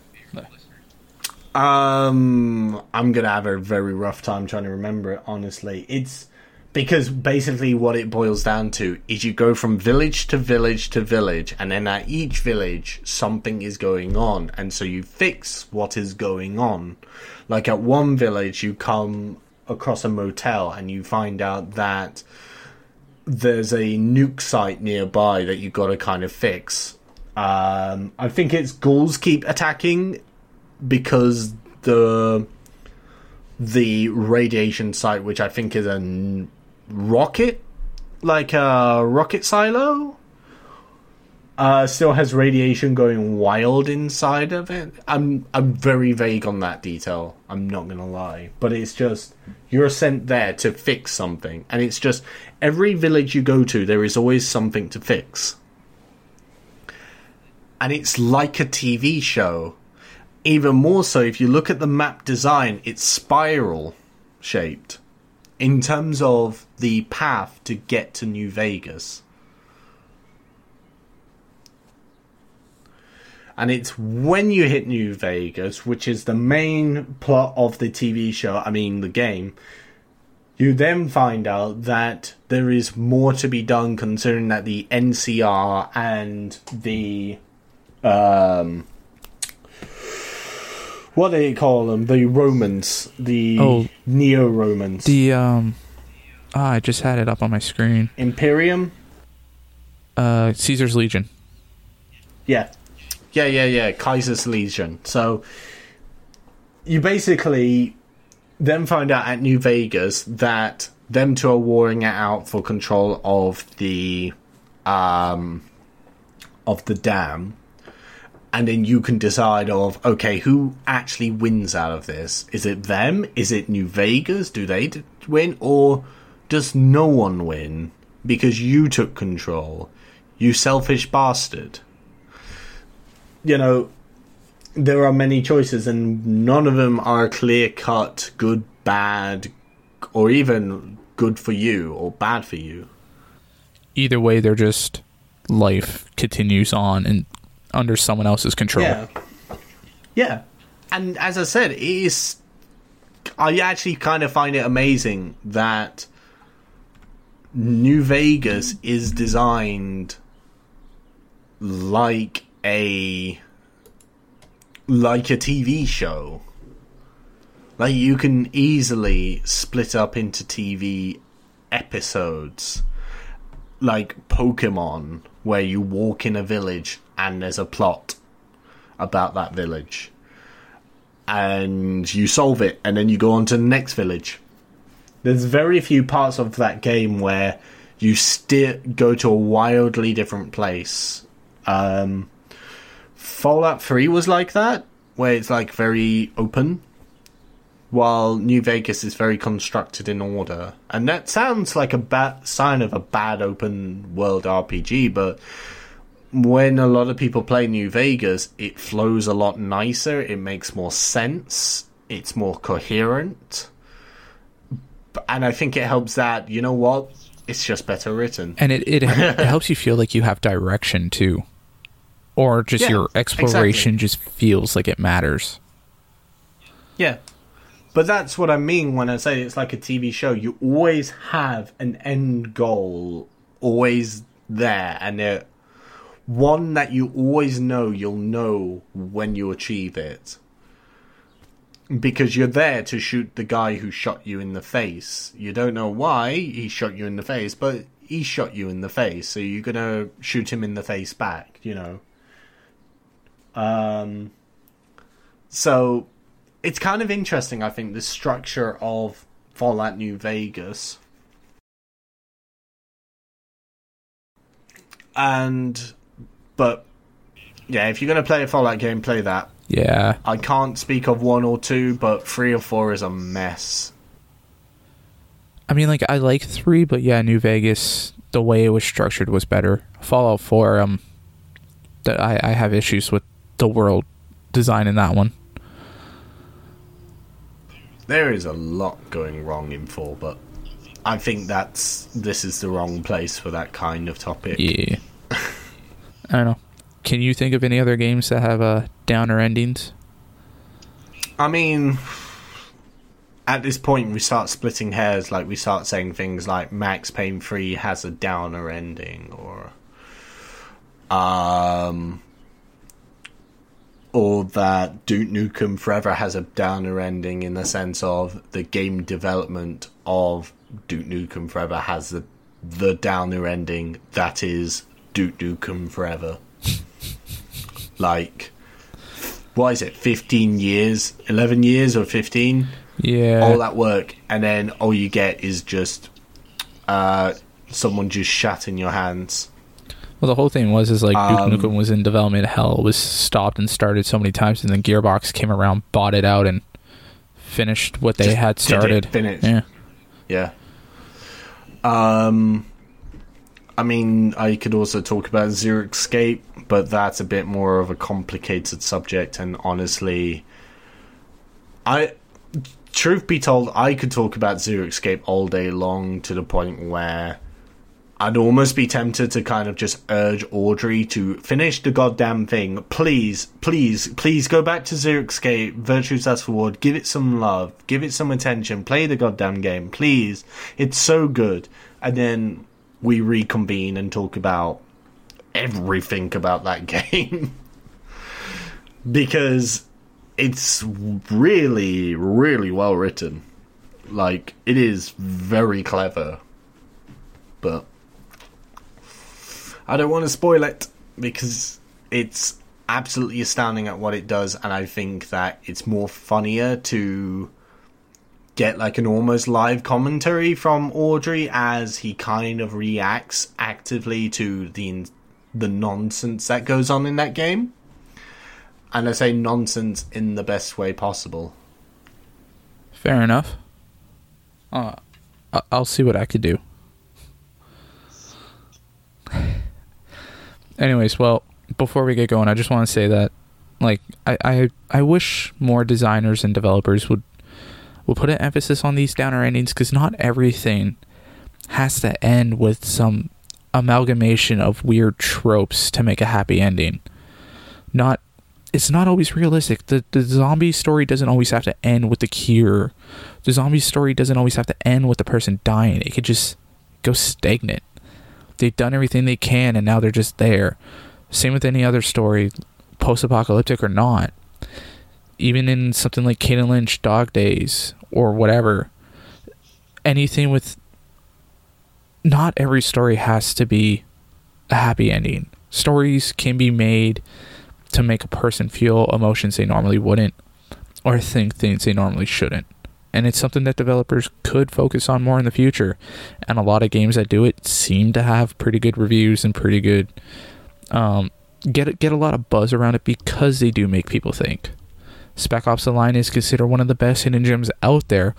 Um, I'm gonna have a very rough time trying to remember it. Honestly, it's because basically what it boils down to is you go from village to village to village, and then at each village something is going on, and so you fix what is going on. Like at one village, you come across a motel and you find out that there's a nuke site nearby that you've got to kind of fix. Um, I think it's ghouls keep attacking because the the radiation site, which I think is a rocket, like a rocket silo, uh, still has radiation going wild inside of it. I'm I'm very vague on that detail. I'm not gonna lie, but it's just you're sent there to fix something, and it's just every village you go to, there is always something to fix, and it's like a TV show even more so if you look at the map design it's spiral shaped in terms of the path to get to new vegas. And it's when you hit new vegas which is the main plot of the tv show i mean the game you then find out that there is more to be done considering that the ncr and the um what do they call them? The Romans, the Oh. Neo Romans, The um, ah, I just had it up on my screen. Imperium. Uh, Caesar's Legion. Yeah, yeah, yeah, yeah. Caesar's Legion. So you basically then find out at New Vegas that them two are warring it out for control of the um of the dam. And then you can decide of okay, who actually wins out of this? Is it them? Is it New Vegas? Do they d- win, or does no one win because you took control? You selfish bastard you know, there are many choices, and none of them are clear cut, good, bad, or even good for you or bad for you. Either way, they're just life continues on and under someone else's control. Yeah. Yeah. And as I said, it is. I actually kind of find it amazing that New Vegas is designed like a like a TV show. Like you can easily split up into TV episodes like Pokemon where you walk in a village and there's a plot about that village. And you solve it and then you go on to the next village. There's very few parts of that game where you still go to a wildly different place. Um, Fallout 3 was like that, where it's like very open, while New Vegas is very constructed in order. And that sounds like a bad sign of a bad open world RPG, but when a lot of people play New Vegas, it flows a lot nicer, it makes more sense, it's more coherent. And I think it helps that, you know what? It's just better written. and it it, it helps you feel like you have direction too, or just Yeah, your exploration just feels like it matters. Yeah. But that's what I mean when I say it's like a TV show. You always have an end goal always there and it one that you always know you'll know when you achieve it. Because you're there to shoot the guy who shot you in the face. You don't know why he shot you in the face, but he shot you in the face, so you're gonna shoot him in the face back, you know. Um, so it's kind of interesting, I think, the structure of Fallout New Vegas. And, but, yeah, if you're going to play a Fallout game, play that. Yeah. I can't speak of one or two, but three or four is a mess. I mean, like I like three, but yeah, New Vegas, the way it was structured was better. Fallout Four, um, that I I have issues with the world design in that one. There is a lot going wrong in four, but I think that's this is the wrong place for that kind of topic. Yeah. I don't know. Can you think of any other games that have uh, downer endings? I mean, at this point, we start splitting hairs. Like we start saying things like Max Payne Three has a downer ending, or um, or that Duke Nukem Forever has a downer ending in the sense of the game development of Duke Nukem Forever has the the downer ending that is Duke Nukem Forever. like, what is it? Fifteen years, eleven years, or fifteen? Yeah. All that work, and then all you get is just uh, someone just shat in your hands. Well, the whole thing was is like Um, Duke Nukem was in development hell, was stopped and started so many times, and then Gearbox came around, bought it out, and finished what they had started. finished. Yeah. Yeah. Um, I mean, I could also talk about Zero Escape, but that's a bit more of a complicated subject, and honestly, I. Truth be told, I could talk about Zero Escape all day long to the point where I'd almost be tempted to kind of just urge Audrey to finish the goddamn thing. Please, please, please go back to Zero Escape, Virtue's Last Reward, give it some love, give it some attention, play the goddamn game, please. It's so good. And then we reconvene and talk about everything about that game. because it's really, really well written. Like, it is very clever. But I don't want to spoil it because it's absolutely astounding at what it does, and I think that it's more funnier to get like an almost live commentary from Audrey as he kind of reacts actively to the the nonsense that goes on in that game. And I say nonsense in the best way possible. Fair enough. Uh, I'll see what I could do. Anyways, well, before we get going, I just want to say that, like, I, I I wish more designers and developers would would put an emphasis on these downer endings because not everything has to end with some amalgamation of weird tropes to make a happy ending. Not it's not always realistic. The the zombie story doesn't always have to end with the cure. The zombie story doesn't always have to end with the person dying. It could just go stagnant. They've done everything they can and now they're just there. Same with any other story, post apocalyptic or not. Even in something like Kane and Lynch, Dog Days, or whatever. Anything with not every story has to be a happy ending. Stories can be made to make a person feel emotions they normally wouldn't or think things they normally shouldn't. And it's something that developers could focus on more in the future. And a lot of games that do it seem to have pretty good reviews and pretty good um, get get a lot of buzz around it because they do make people think. Spec Ops: The Line is considered one of the best hidden gems out there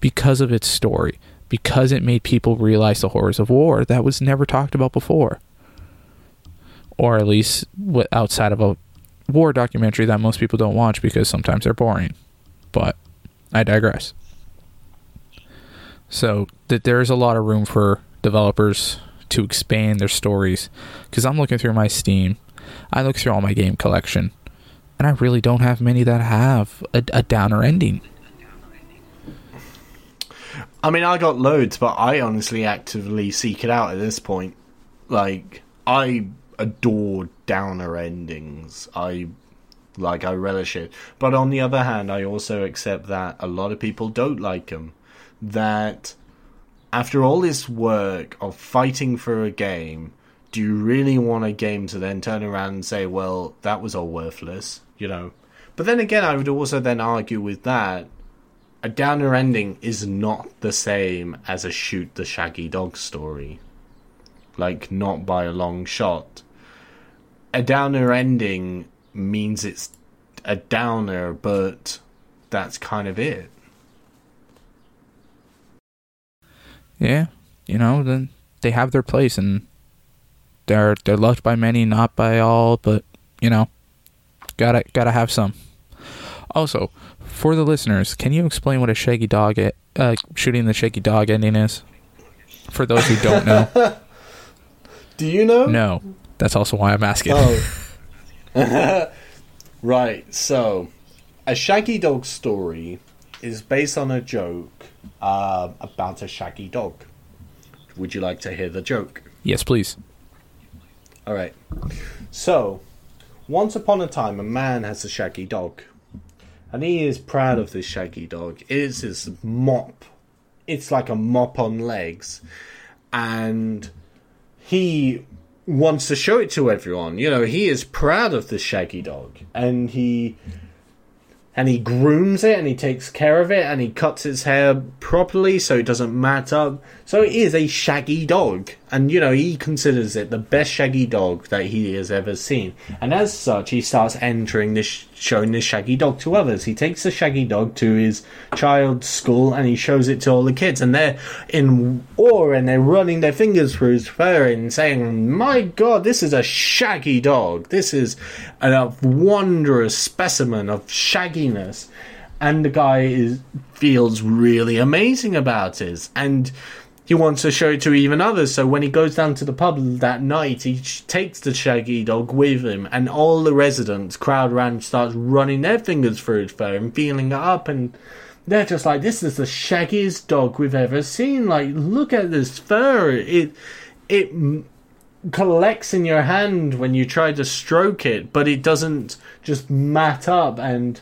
because of its story, because it made people realize the horrors of war that was never talked about before, or at least outside of a war documentary that most people don't watch because sometimes they're boring. But I digress. So that there's a lot of room for developers to expand their stories because I'm looking through my Steam, I look through all my game collection, and I really don't have many that have a, a downer ending. I mean, I got loads, but I honestly actively seek it out at this point. Like, I adore downer endings. I like I relish it. But on the other hand, I also accept that a lot of people don't like them. That after all this work of fighting for a game, do you really want a game to then turn around and say, "Well, that was all worthless," you know? But then again, I would also then argue with that a downer ending is not the same as a shoot the shaggy dog story. Like, not by a long shot. A downer ending means it's a downer, but that's kind of it. Yeah, you know, then they have their place and they're they're loved by many, not by all, but you know, gotta gotta have some. Also, for the listeners, can you explain what a shaggy dog, uh, shooting the shaggy dog ending is? For those who don't know. Do you know? No. That's also why I'm asking. Oh. right. So, a shaggy dog story is based on a joke uh, about a shaggy dog. Would you like to hear the joke? Yes, please. All right. So, once upon a time, a man has a shaggy dog and he is proud of this shaggy dog. It is his mop. It's like a mop on legs, and he wants to show it to everyone. You know, he is proud of this shaggy dog, and he and he grooms it and he takes care of it and he cuts his hair properly so it doesn't mat up. So it is a shaggy dog. And you know, he considers it the best shaggy dog that he has ever seen. And as such, he starts entering this, showing this shaggy dog to others. He takes the shaggy dog to his child's school and he shows it to all the kids. And they're in awe and they're running their fingers through his fur and saying, My god, this is a shaggy dog. This is a wondrous specimen of shagginess. And the guy is feels really amazing about it. And he wants to show it to even others. So when he goes down to the pub that night, he takes the shaggy dog with him, and all the residents crowd around starts running their fingers through his fur and feeling it up, and they're just like, "This is the shaggiest dog we've ever seen. Like, look at this fur. It it." collects in your hand when you try to stroke it, but it doesn't just mat up and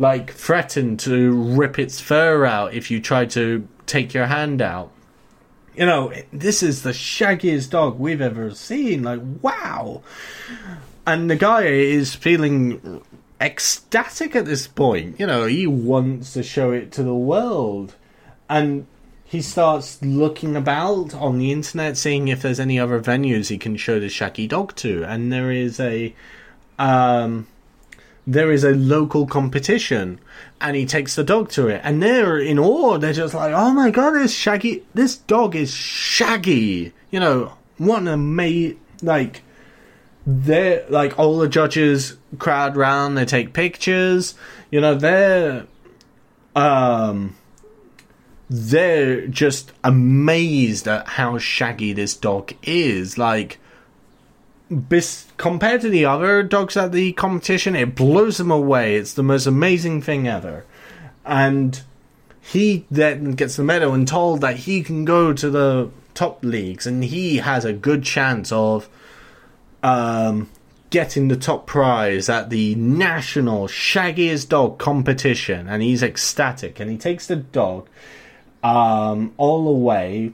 like threaten to rip its fur out if you try to take your hand out you know, this is the shaggiest dog we've ever seen. Like, wow. And the guy is feeling ecstatic at this point. You know, he wants to show it to the world. And he starts looking about on the internet, seeing if there's any other venues he can show the shaggy dog to. And there is a. Um, there is a local competition and he takes the dog to it. And they're in awe. They're just like oh my god this shaggy this dog is shaggy. You know what an amazing like they're like all the judges crowd round. They take pictures. You know they're um they're just amazed at how shaggy this dog is. Like bis- compared to the other dogs at the competition, it blows them away. It's the most amazing thing ever. And he then gets the medal and told that he can go to the top leagues and he has a good chance of um, getting the top prize at the national shaggiest dog competition. And he's ecstatic. And he takes the dog um, all the way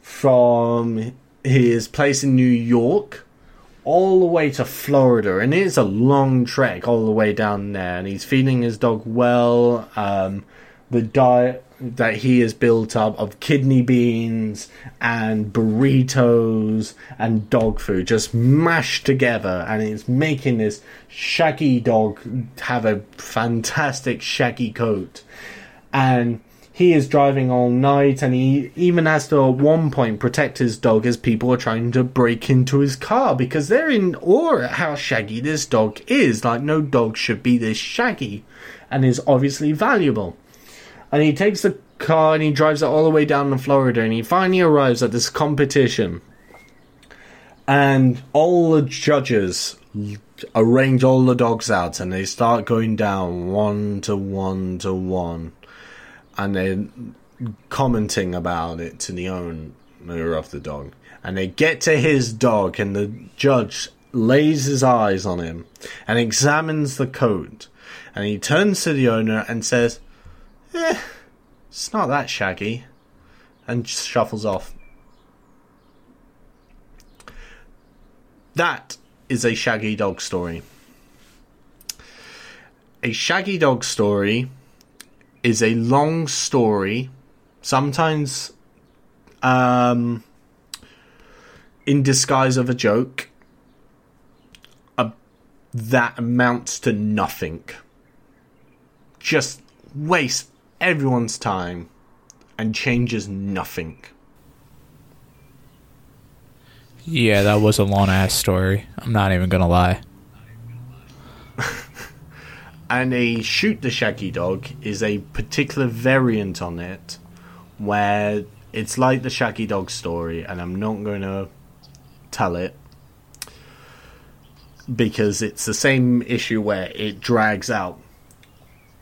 from his place in New York all the way to Florida, and it's a long trek all the way down there. And he's feeding his dog well. Um, the diet that he has built up of kidney beans and burritos and dog food just mashed together, and it's making this shaggy dog have a fantastic shaggy coat. And he is driving all night and he even has to at one point protect his dog as people are trying to break into his car because they're in awe at how shaggy this dog is. Like no dog should be this shaggy and is obviously valuable. And he takes the car and he drives it all the way down to Florida and he finally arrives at this competition. And all the judges arrange all the dogs out and they start going down one to one to one and they're commenting about it to the owner of the dog. And they get to his dog, and the judge lays his eyes on him and examines the coat. And he turns to the owner and says, Eh, it's not that shaggy. And shuffles off. That is a shaggy dog story. A shaggy dog story is a long story, sometimes um, in disguise of a joke, uh, that amounts to nothing. Just waste everyone's time and changes nothing. Yeah, that was a long ass story. I'm not even gonna lie. and a shoot the shaggy dog is a particular variant on it where it's like the shaggy dog story and i'm not going to tell it because it's the same issue where it drags out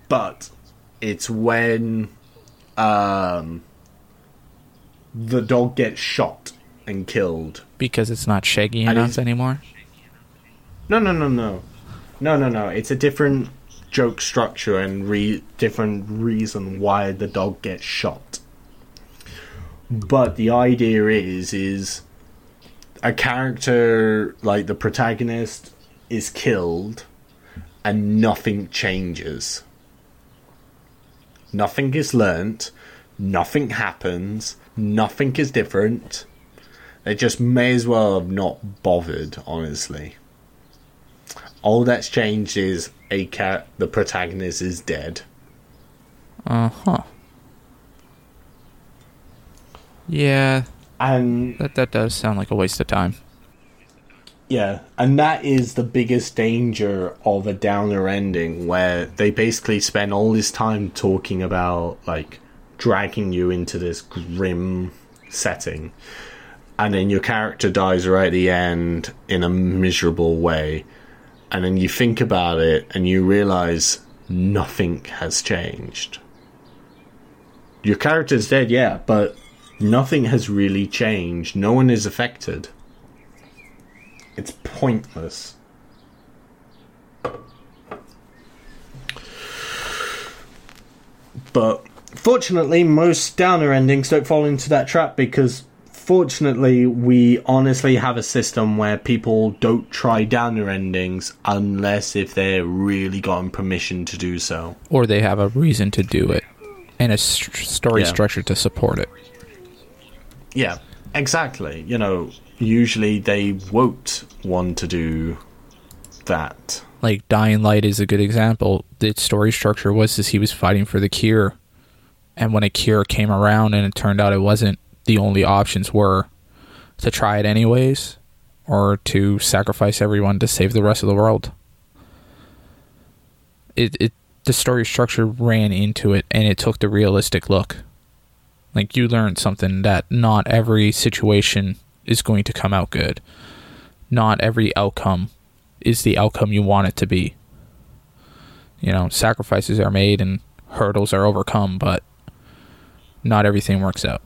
but it's when um, the dog gets shot and killed Because it's not shaggy And enough anymore. No, no, no, no, no, no, no. It's a different joke structure and re- different reason why the dog gets shot. But the idea is, is a character like the protagonist is killed, and nothing changes. Nothing is learnt. Nothing happens. Nothing is different. They just may as well have not bothered, honestly all that's changed is a cat the protagonist is dead Uh huh. Yeah, and that that does sound like a waste of time. yeah and that is the biggest danger of a downer ending where they basically spend all this time talking about like dragging you into this grim setting and then your character dies right at the end in a miserable way and then you think about it and you realize nothing has changed. Your character's dead yeah but nothing has really changed. No one is affected. It's pointless. But fortunately most downer endings don't fall into that trap because fortunately we honestly have a system where people don't try downer endings unless if they're really gotten permission to do so Or they have a reason to do it, and a st- story Yeah. structure to support it. yeah exactly you know usually they won't want to do that Like Dying Light is a good example. The story structure was as he was fighting for the cure, and when a cure came around, and it turned out it wasn't, the only options were to try it anyways, or to sacrifice everyone to save the rest of the world. It it the story structure ran into it, and it took the realistic look. Like you learned something that not every situation is going to come out good. Not every outcome is the outcome you want it to be. You know, sacrifices are made and hurdles are overcome, but not everything works out.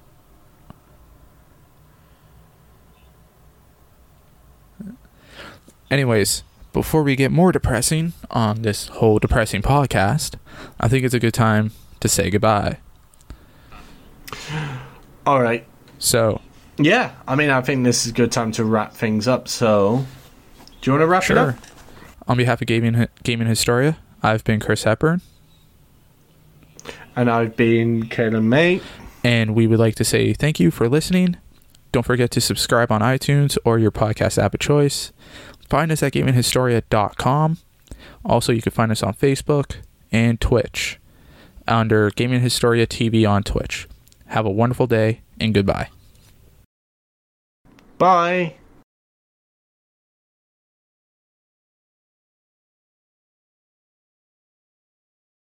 Anyways, before we get more depressing on this whole depressing podcast, I think it's a good time to say goodbye. all right So, yeah i mean i think this is a good time to wrap things up so do you want to wrap it up sure. On behalf of Gaming Gaming Historia, I've been Chris Hepburn, and i've been Kaylin May. and we would like to say thank you for listening. Don't forget to subscribe on iTunes or your podcast app of choice. Find us at gaminghistoria.com. Also, you can find us on Facebook and Twitch under Gaming Historia TV on Twitch. Have a wonderful day and goodbye. bye